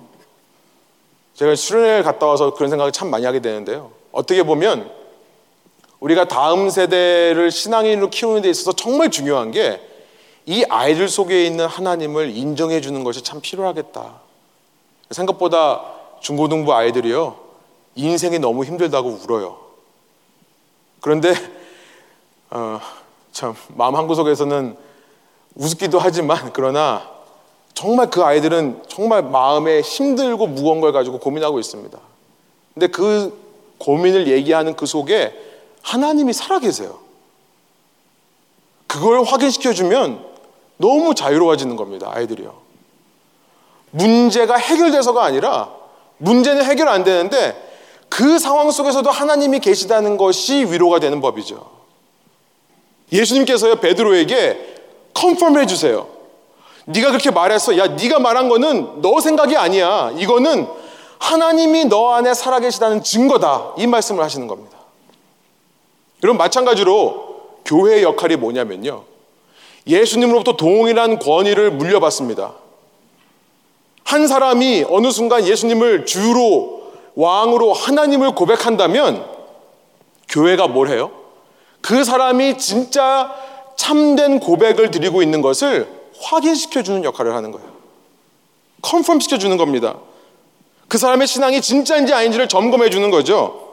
제가 수련회를 갔다 와서 그런 생각을 참 많이 하게 되는데요. 어떻게 보면 우리가 다음 세대를 신앙인으로 키우는 데 있어서 정말 중요한 게 이 아이들 속에 있는 하나님을 인정해 주는 것이 참 필요하겠다. 생각보다 중고등부 아이들이요. 인생이 너무 힘들다고 울어요. 그런데 어, 참 마음 한구석에서는 우습기도 하지만 그러나 정말 그 아이들은 정말 마음에 힘들고 무거운 걸 가지고 고민하고 있습니다. 근데 그 고민을 얘기하는 그 속에 하나님이 살아계세요. 그걸 확인시켜주면 너무 자유로워지는 겁니다. 아이들이요. 문제가 해결돼서가 아니라 문제는 해결 안 되는데 그 상황 속에서도 하나님이 계시다는 것이 위로가 되는 법이죠. 예수님께서요 베드로에게 컨펌해 주세요. 네가 그렇게 말했어. 야, 네가 말한 거는 너 생각이 아니야. 이거는 하나님이 너 안에 살아계시다는 증거다. 이 말씀을 하시는 겁니다. 여러분 마찬가지로 교회의 역할이 뭐냐면요. 예수님으로부터 동일한 권위를 물려받습니다. 한 사람이 어느 순간 예수님을 주로 왕으로 하나님을 고백한다면 교회가 뭘 해요? 그 사람이 진짜 참된 고백을 드리고 있는 것을 확인시켜 주는 역할을 하는 거예요. 컨펌 시켜 주는 겁니다. 그 사람의 신앙이 진짜인지 아닌지를 점검해 주는 거죠.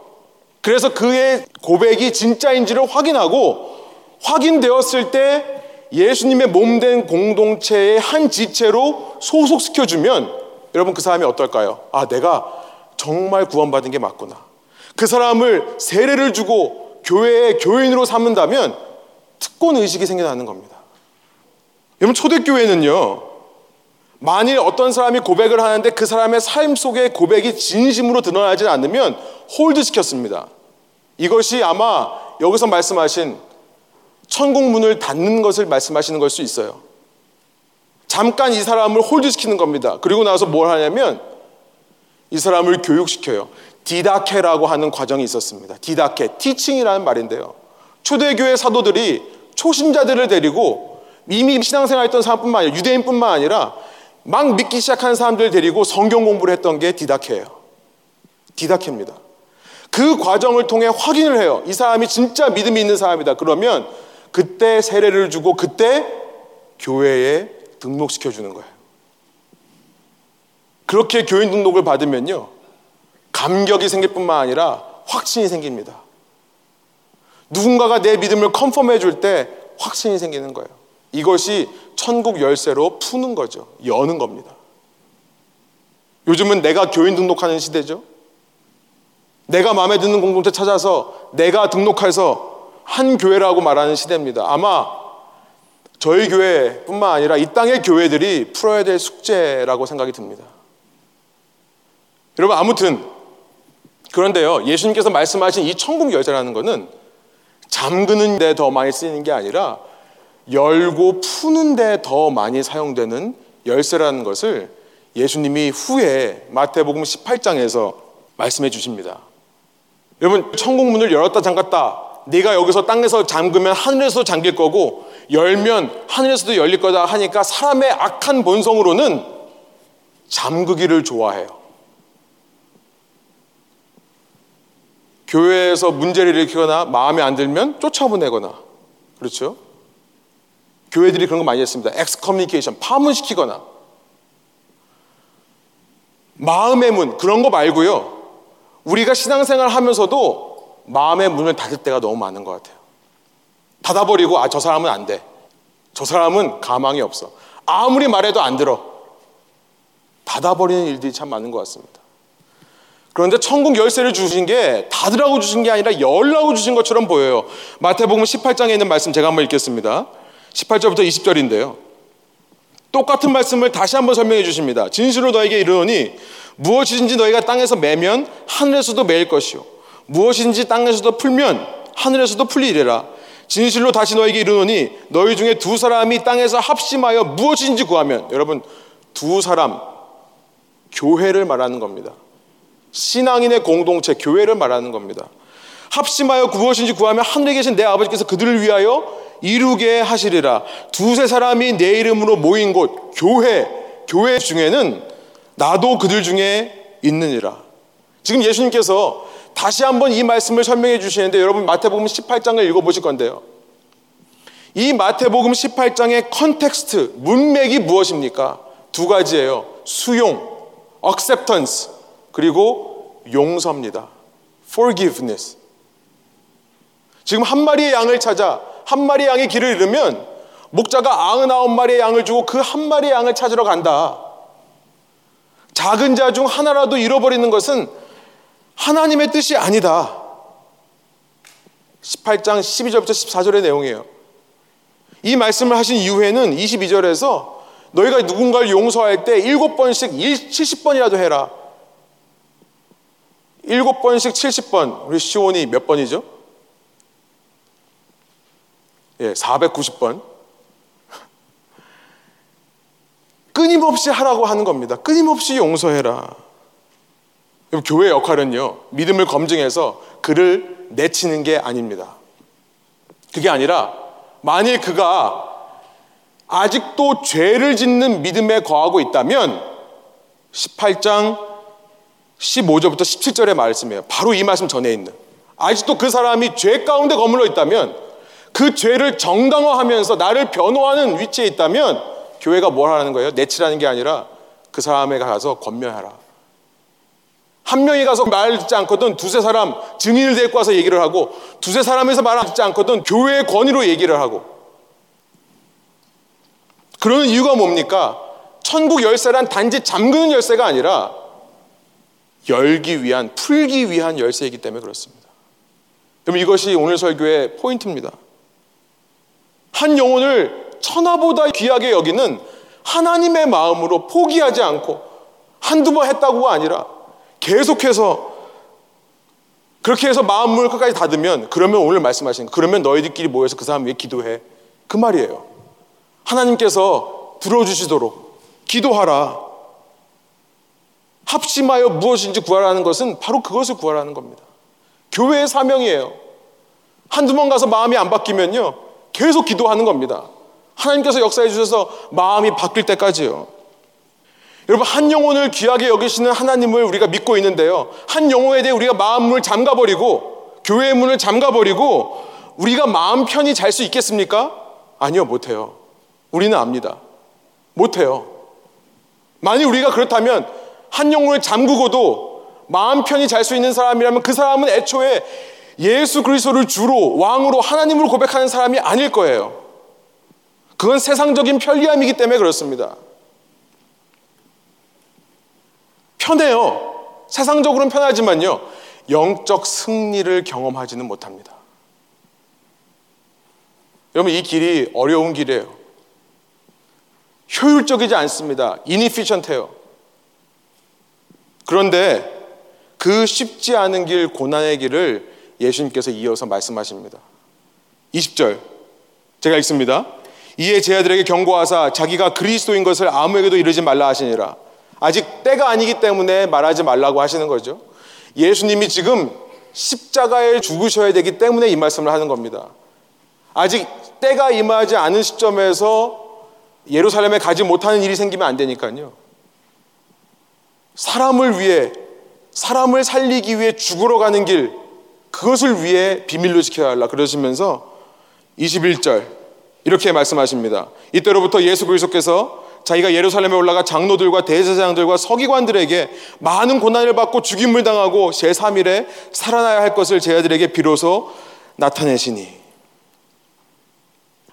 그래서 그의 고백이 진짜인지를 확인하고 확인되었을 때 예수님의 몸 된 공동체의 한 지체로 소속시켜 주면 여러분 그 사람이 어떨까요? 아, 내가 정말 구원받은 게 맞구나. 그 사람을 세례를 주고 교회의 교인으로 삼는다면 특권 의식이 생겨나는 겁니다. 여러분 초대교회는요. 만일 어떤 사람이 고백을 하는데 그 사람의 삶 속에 고백이 진심으로 드러나지 않으면 hold 시켰습니다. 이것이 아마 여기서 말씀하신 천국 문을 닫는 것을 말씀하시는 걸 수 있어요. 잠깐 이 사람을 hold 시키는 겁니다. 그리고 나서 뭘 하냐면 이 사람을 교육시켜요. 디다케라고 하는 과정이 있었습니다. 디다케, teaching이라는 말인데요. 초대교회 사도들이 초신자들을 데리고 이미 신앙생활 했던 사람뿐만 아니라 유대인뿐만 아니라 막 믿기 시작한 사람들 데리고 성경 공부를 했던 게 디다케예요. 디다케입니다. 그 과정을 통해 확인을 해요. 이 사람이 진짜 믿음이 있는 사람이다. 그러면 그때 세례를 주고 그때 교회에 등록시켜 주는 거예요. 그렇게 교인 등록을 받으면요. 감격이 생길 뿐만 아니라 확신이 생깁니다. 누군가가 내 믿음을 컨펌해 줄 때 확신이 생기는 거예요. 이것이 천국 열쇠로 푸는 거죠. 여는 겁니다. 요즘은 내가 교인 등록하는 시대죠. 내가 마음에 드는 공동체 찾아서 내가 등록해서 한 교회라고 말하는 시대입니다. 아마 저희 교회뿐만 아니라 이 땅의 교회들이 풀어야 될 숙제라고 생각이 듭니다. 여러분 아무튼 그런데요 예수님께서 말씀하신 이 천국 열쇠라는 것은 잠그는 데 더 많이 쓰이는 게 아니라 열고 푸는 데 더 많이 사용되는 열쇠라는 것을 예수님이 후에 마태복음 18장에서 말씀해 주십니다. 여러분 천국 문을 열었다 잠갔다 네가 여기서 땅에서 잠그면 하늘에서 잠길 거고 열면 하늘에서도 열릴 거다 하니까 사람의 악한 본성으로는 잠그기를 좋아해요. 교회에서 문제를 일으키거나 마음에 안 들면 쫓아보내거나 그렇죠? 교회들이 그런 거 많이 했습니다. 엑스커뮤니케이션 파문시키거나 마음의 문 그런 거 말고요. 우리가 신앙생활 하면서도 마음의 문을 닫을 때가 너무 많은 것 같아요. 닫아버리고 아 저 사람은 안 돼. 저 사람은 가망이 없어. 아무리 말해도 안 들어. 닫아버리는 일들이 참 많은 것 같습니다. 그런데 천국 열쇠를 주신 게 닫으라고 주신 게 아니라 열라고 주신 것처럼 보여요. 마태복음 18장에 있는 말씀 제가 한번 읽겠습니다. 18절부터 20절인데요. 똑같은 말씀을 다시 한번 설명해 주십니다. 진실로 너에게 이르노니 무엇이든지 너희가 땅에서 매면 하늘에서도 매일 것이요 무엇이든지 땅에서도 풀면 하늘에서도 풀리리라. 진실로 다시 너에게 이르노니 너희 중에 두 사람이 땅에서 합심하여 무엇이든지 구하면 여러분 두 사람 교회를 말하는 겁니다. 신앙인의 공동체, 교회를 말하는 겁니다. 합심하여 무엇인지 구하면 하늘에 계신 내 아버지께서 그들을 위하여 이루게 하시리라. 두세 사람이 내 이름으로 모인 곳, 교회, 교회 중에는 나도 그들 중에 있느니라. 지금 예수님께서 다시 한번 이 말씀을 설명해 주시는데 여러분 마태복음 18장을 읽어 보실 건데요. 이 마태복음 18장의 context, 문맥이 무엇입니까? 두 가지예요. 수용, acceptance, 그리고 용서입니다. forgiveness. 지금 한 마리의 양을 찾아 한 마리의 양의 길을 잃으면 목자가 아흔아홉 마리의 양을 주고 그 한 마리의 양을 찾으러 간다. 작은 자 중 하나라도 잃어버리는 것은 하나님의 뜻이 아니다. 18장 12절부터 14절의 내용이에요. 이 말씀을 하신 이후에는 22절에서 너희가 누군가를 용서할 때 일곱 번씩 70번이라도 해라. 일곱 번씩 70번. 우리 시온이 몇 번이죠? 예, 490번. 끊임없이 하라고 하는 겁니다. 끊임없이 용서해라. 교회 역할은요, 믿음을 검증해서 그를 내치는 게 아닙니다. 그게 아니라, 만일 그가 아직도 죄를 짓는 믿음에 거하고 있다면, 18장 15절부터 17절의 말씀이에요. 바로 이 말씀 전에 있는. 아직도 그 사람이 죄 가운데 거물러 있다면, 그 죄를 정당화하면서 나를 변호하는 위치에 있다면, 교회가 뭘 하는 거예요? 내치라는 게 아니라 그 사람에 가서 권면하라. 한 명이 가서 말 듣지 않거든 두세 사람 증인을 데리고 와서 얘기를 하고 두세 사람에서 말 듣지 않거든 교회의 권위로 얘기를 하고 그러는 이유가 뭡니까? 천국 열쇠란 단지 잠그는 열쇠가 아니라 열기 위한 풀기 위한 열쇠이기 때문에 그렇습니다. 그럼 이것이 오늘 설교의 포인트입니다. 한 영혼을 천하보다 귀하게 여기는 하나님의 마음으로 포기하지 않고 한두 번 했다고가 아니라 계속해서 그렇게 해서 마음을 끝까지 닫으면 그러면 오늘 말씀하신 그러면 너희들끼리 모여서 그 사람 위해 기도해 그 말이에요. 하나님께서 들어주시도록 기도하라. 합심하여 무엇인지 구하라는 것은 바로 그것을 구하라는 겁니다. 교회의 사명이에요. 한두 번 가서 마음이 안 바뀌면요. 계속 기도하는 겁니다. 하나님께서 역사해 주셔서 마음이 바뀔 때까지요. 여러분 한 영혼을 귀하게 여기시는 하나님을 우리가 믿고 있는데요. 한 영혼에 대해 우리가 마음을 잠가버리고 교회의 문을 잠가버리고 우리가 마음 편히 잘 수 있겠습니까? 아니요 못해요. 우리는 압니다. 못해요. 만일 우리가 그렇다면 한 영혼을 잠그고도 마음 편히 잘 수 있는 사람이라면 그 사람은 애초에 예수 그리스도를 주로 왕으로 하나님을 고백하는 사람이 아닐 거예요. 그건 세상적인 편리함이기 때문에 그렇습니다. 편해요. 세상적으로는 편하지만요. 영적 승리를 경험하지는 못합니다. 여러분, 이 길이 어려운 길이에요. 효율적이지 않습니다. inefficient해요. 그런데 그 쉽지 않은 길, 고난의 길을 예수님께서 이어서 말씀하십니다. 20절. 제가 읽습니다. 이에 제 아들에게 경고하사 자기가 그리스도인 것을 아무에게도 이르지 말라 하시니라. 아직 때가 아니기 때문에 말하지 말라고 하시는 거죠. 예수님이 지금 십자가에 죽으셔야 되기 때문에 이 말씀을 하는 겁니다. 아직 때가 임하지 않은 시점에서 예루살렘에 가지 못하는 일이 생기면 안 되니까요. 사람을 위해, 사람을 살리기 위해 죽으러 가는 길, 그것을 위해 비밀로 지켜야 할라. 그러시면서 21절, 이렇게 말씀하십니다. 이때로부터 예수 그리스도께서 자기가 예루살렘에 올라가 장로들과 대제사장들과 서기관들에게 많은 고난을 받고 죽임을 당하고 제3일에 살아나야 할 것을 제 아들에게 비로소 나타내시니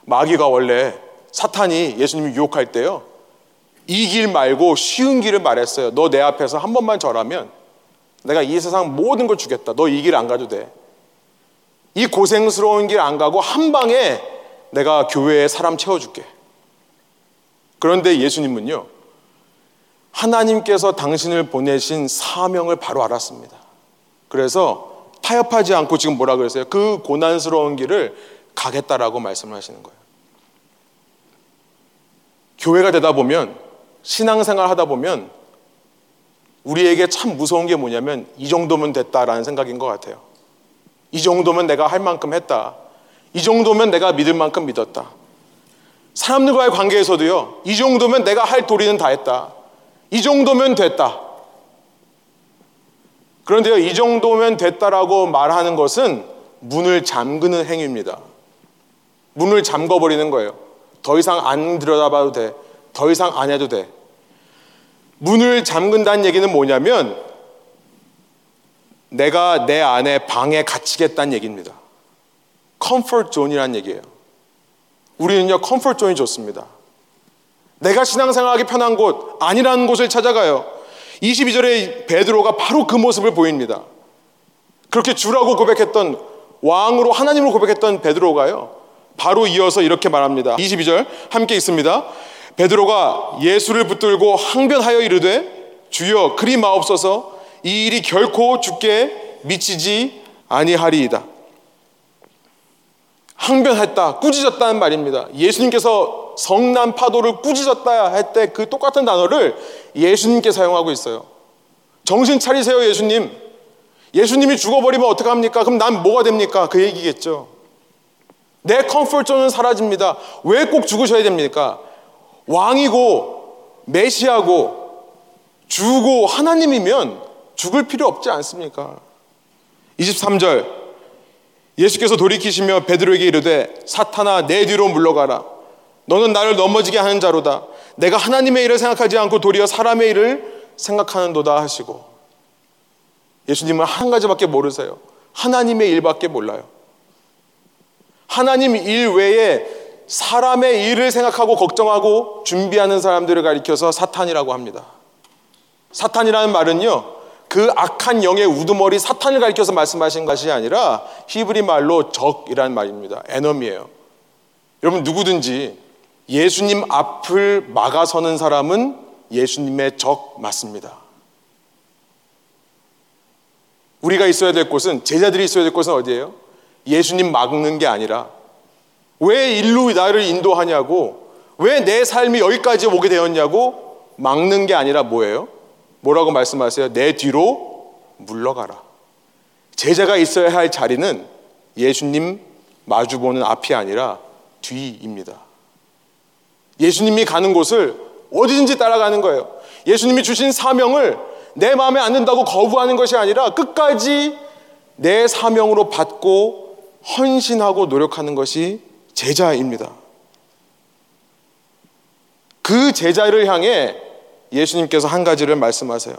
마귀가 원래 사탄이 예수님을 유혹할 때요 이 길 말고 쉬운 길을 말했어요 너 내 앞에서 한 번만 절하면 내가 이 세상 모든 걸 주겠다 너 이 길 안 가도 돼 이 고생스러운 길 안 가고 한 방에 내가 교회에 사람 채워줄게 그런데 예수님은요, 하나님께서 당신을 보내신 사명을 바로 알았습니다. 그래서 타협하지 않고 지금 뭐라 그랬어요? 그 고난스러운 길을 가겠다라고 말씀을 하시는 거예요. 교회가 되다 보면, 신앙생활 하다 보면, 우리에게 참 무서운 게 뭐냐면, 이 정도면 됐다라는 생각인 것 같아요. 이 정도면 내가 할 만큼 했다. 이 정도면 내가 믿을 만큼 믿었다. 사람들과의 관계에서도요, 이 정도면 내가 할 도리는 다 했다. 이 정도면 됐다. 그런데요, 이 정도면 됐다라고 말하는 것은 문을 잠그는 행위입니다. 문을 잠궈버리는 거예요. 더 이상 안 들여다봐도 돼. 더 이상 안 해도 돼. 문을 잠근다는 얘기는 뭐냐면 내가 내 안에 방에 갇히겠다는 얘기입니다. comfort zone이라는 얘기예요. 우리는요, comfort zone이 좋습니다. 내가 신앙생활하기 편한 곳, 안일한 곳을 찾아가요. 22절에 베드로가 바로 그 모습을 보입니다. 그렇게 주라고 고백했던 왕으로 하나님을 고백했던 베드로가요. 바로 이어서 이렇게 말합니다. 22절 함께 있습니다. 베드로가 예수를 붙들고 항변하여 이르되 주여 그리 마옵소서 이 일이 결코 죽게 미치지 아니하리이다. 항변했다, 꾸짖었다는 말입니다. 예수님께서 성난 파도를 꾸짖었다 할 때 그 똑같은 단어를 예수님께 사용하고 있어요. 정신 차리세요, 예수님. 예수님이 죽어버리면 어떡합니까? 그럼 난 뭐가 됩니까? 그 얘기겠죠. 내 comfort zone은 사라집니다. 왜 꼭 죽으셔야 됩니까? 왕이고 메시아고 주고 하나님이면 죽을 필요 없지 않습니까? 23절. 예수께서 돌이키시며 베드로에게 이르되 사탄아 내 뒤로 물러가라. 너는 나를 넘어지게 하는 자로다. 내가 하나님의 일을 생각하지 않고 도리어 사람의 일을 생각하는도다 하시고. 예수님은 한 가지밖에 모르세요. 하나님의 일밖에 몰라요. 하나님 일 외에 사람의 일을 생각하고 걱정하고 준비하는 사람들을 가리켜서 사탄이라고 합니다. 사탄이라는 말은요, 그 악한 영의 우두머리 사탄을 가리켜서 말씀하신 것이 아니라 히브리 말로 적이라는 말입니다. 에너미예요. 여러분 누구든지 예수님 앞을 막아서는 사람은 예수님의 적 맞습니다. 우리가 있어야 될 곳은 제자들이 있어야 될 곳은 어디예요? 예수님 막는 게 아니라 왜 일로 나를 인도하냐고 왜 내 삶이 여기까지 오게 되었냐고 막는 게 아니라 뭐예요? 뭐라고 말씀하세요? 내 뒤로 물러가라. 제자가 있어야 할 자리는 예수님 마주보는 앞이 아니라 뒤입니다. 예수님이 가는 곳을 어디든지 따라가는 거예요. 예수님이 주신 사명을 내 마음에 안 든다고 거부하는 것이 아니라 끝까지 내 사명으로 받고 헌신하고 노력하는 것이 제자입니다. 그 제자를 향해 예수님께서 한 가지를 말씀하세요.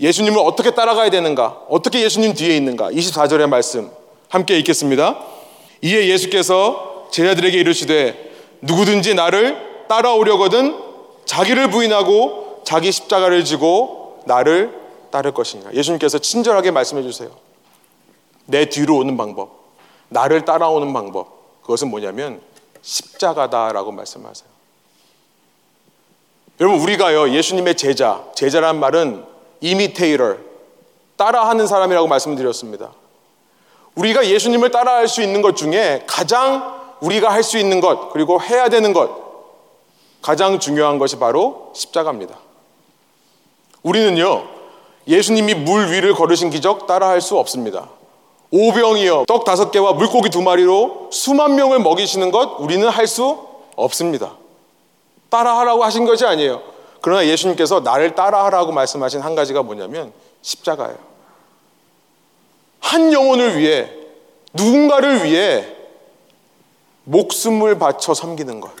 예수님을 어떻게 따라가야 되는가? 어떻게 예수님 뒤에 있는가? 24절의 말씀 함께 읽겠습니다. 이에 예수께서 제자들에게 이르시되 누구든지 나를 따라오려거든 자기를 부인하고 자기 십자가를 지고 나를 따를 것이니라. 예수님께서 친절하게 말씀해 주세요. 내 뒤로 오는 방법, 나를 따라오는 방법, 그것은 뭐냐면 십자가다라고 말씀하세요. 여러분 우리가요 예수님의 제자, 제자란 말은 이미테이터, 따라하는 사람이라고 말씀드렸습니다. 우리가 예수님을 따라할 수 있는 것 중에 가장 우리가 할 수 있는 것 그리고 해야 되는 것 가장 중요한 것이 바로 십자가입니다. 우리는요 예수님이 물 위를 걸으신 기적 따라할 수 없습니다. 오병이요 떡 다섯 개와 물고기 두 마리로 수만 명을 먹이시는 것 우리는 할 수 없습니다. 따라하라고 하신 것이 아니에요. 그러나 예수님께서 나를 따라하라고 말씀하신 한 가지가 뭐냐면 십자가예요. 한 영혼을 위해 누군가를 위해 목숨을 바쳐 섬기는 것.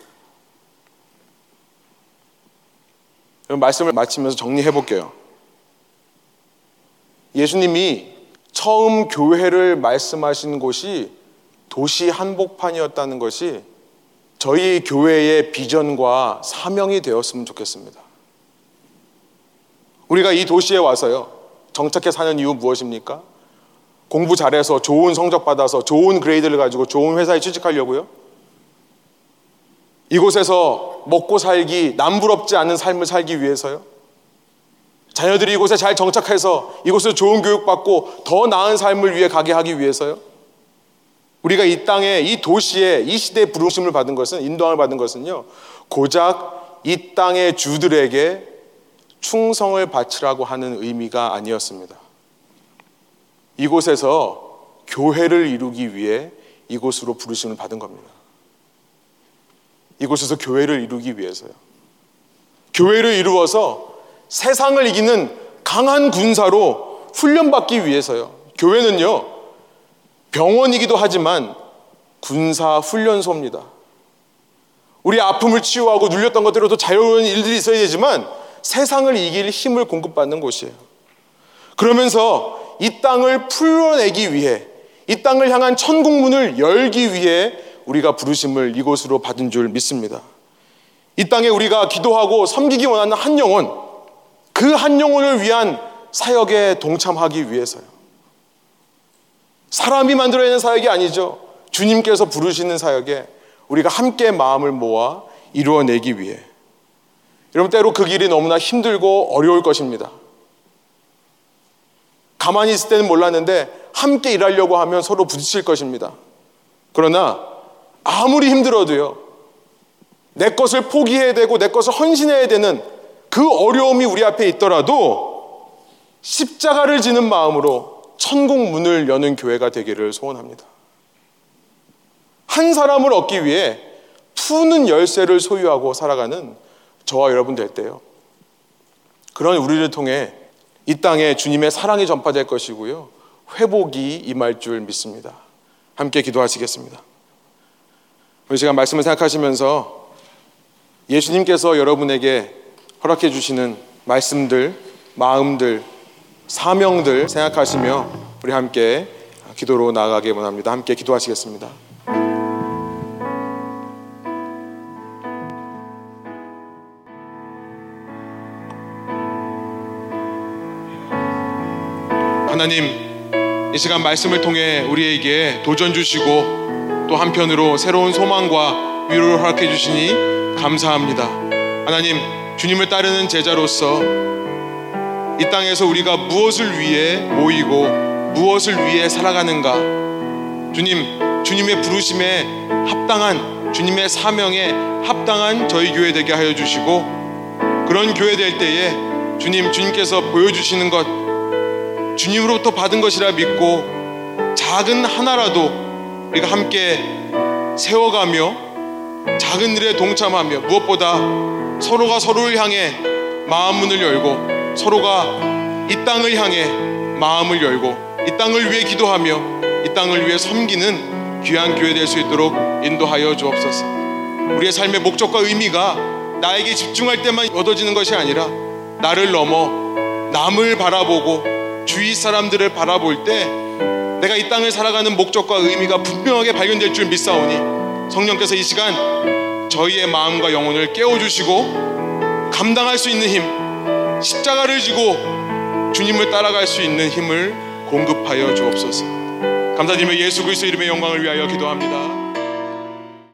말씀을 마치면서 정리해 볼게요. 예수님이 처음 교회를 말씀하신 곳이 도시 한복판이었다는 것이 저희 교회의 비전과 사명이 되었으면 좋겠습니다. 우리가 이 도시에 와서요, 정착해 사는 이유 무엇입니까? 공부 잘해서 좋은 성적 받아서 좋은 그레이드를 가지고 좋은 회사에 취직하려고요? 이곳에서 먹고 살기, 남부럽지 않은 삶을 살기 위해서요? 자녀들이 이곳에 잘 정착해서 이곳에서 좋은 교육받고 더 나은 삶을 위해 가게 하기 위해서요? 우리가 이 땅에 이 도시에 이 시대에 부르심을 받은 것은 인도함을 받은 것은요. 고작 이 땅의 주들에게 충성을 바치라고 하는 의미가 아니었습니다. 이곳에서 교회를 이루기 위해 이곳으로 부르심을 받은 겁니다. 이곳에서 교회를 이루기 위해서요. 교회를 이루어서 세상을 이기는 강한 군사로 훈련받기 위해서요. 교회는요, 병원이기도 하지만 군사 훈련소입니다. 우리 아픔을 치유하고 눌렸던 것들로도 자유로운 일들이 있어야 되지만 세상을 이길 힘을 공급받는 곳이에요. 그러면서 이 땅을 풀어내기 위해 이 땅을 향한 천국문을 열기 위해 우리가 부르심을 이곳으로 받은 줄 믿습니다. 이 땅에 우리가 기도하고 섬기기 원하는 한 영혼, 그 한 영혼을 위한 사역에 동참하기 위해서요. 사람이 만들어내는 사역이 아니죠. 주님께서 부르시는 사역에 우리가 함께 마음을 모아 이루어내기 위해. 여러분, 때로 그 길이 너무나 힘들고 어려울 것입니다. 가만히 있을 때는 몰랐는데 함께 일하려고 하면 서로 부딪힐 것입니다. 그러나 아무리 힘들어도요, 내 것을 포기해야 되고 내 것을 헌신해야 되는 그 어려움이 우리 앞에 있더라도 십자가를 지는 마음으로 천국 문을 여는 교회가 되기를 소원합니다. 한 사람을 얻기 위해 푸는 열쇠를 소유하고 살아가는 저와 여러분 될 때요. 그런 우리를 통해 이 땅에 주님의 사랑이 전파될 것이고요. 회복이 임할 줄 믿습니다. 함께 기도하시겠습니다. 이 시간 말씀을 생각하시면서 예수님께서 여러분에게 허락해 주시는 말씀들, 마음들, 사명들 생각하시며 우리 함께 기도로 나아가기 원합니다. 함께 기도하시겠습니다. 하나님, 이 시간 말씀을 통해 우리에게 도전 주시고 또 한편으로 새로운 소망과 위로를 허락해 주시니 감사합니다. 하나님, 주님을 따르는 제자로서 이 땅에서 우리가 무엇을 위해 모이고 무엇을 위해 살아가는가? 주님, 주님의 부르심에 합당한 주님의 사명에 합당한 저희 교회 되게 하여 주시고 그런 교회 될 때에 주님, 주님께서 보여주시는 것 주님으로부터 받은 것이라 믿고 작은 하나라도 우리가 함께 세워가며 작은 일에 동참하며 무엇보다 서로가 서로를 향해 마음 문을 열고 서로가 이 땅을 향해 마음을 열고 이 땅을 위해 기도하며 이 땅을 위해 섬기는 귀한 교회 될 수 있도록 인도하여 주옵소서. 우리의 삶의 목적과 의미가 나에게 집중할 때만 얻어지는 것이 아니라 나를 넘어 남을 바라보고 주위 사람들을 바라볼 때 내가 이 땅을 살아가는 목적과 의미가 분명하게 발견될 줄 믿사오니 성령께서 이 시간 저희의 마음과 영혼을 깨워주시고 감당할 수 있는 힘, 십자가를 지고 주님을 따라갈 수 있는 힘을 공급하여 주옵소서. 감사드리며 예수 그리스도 이름의 영광을 위하여 기도합니다.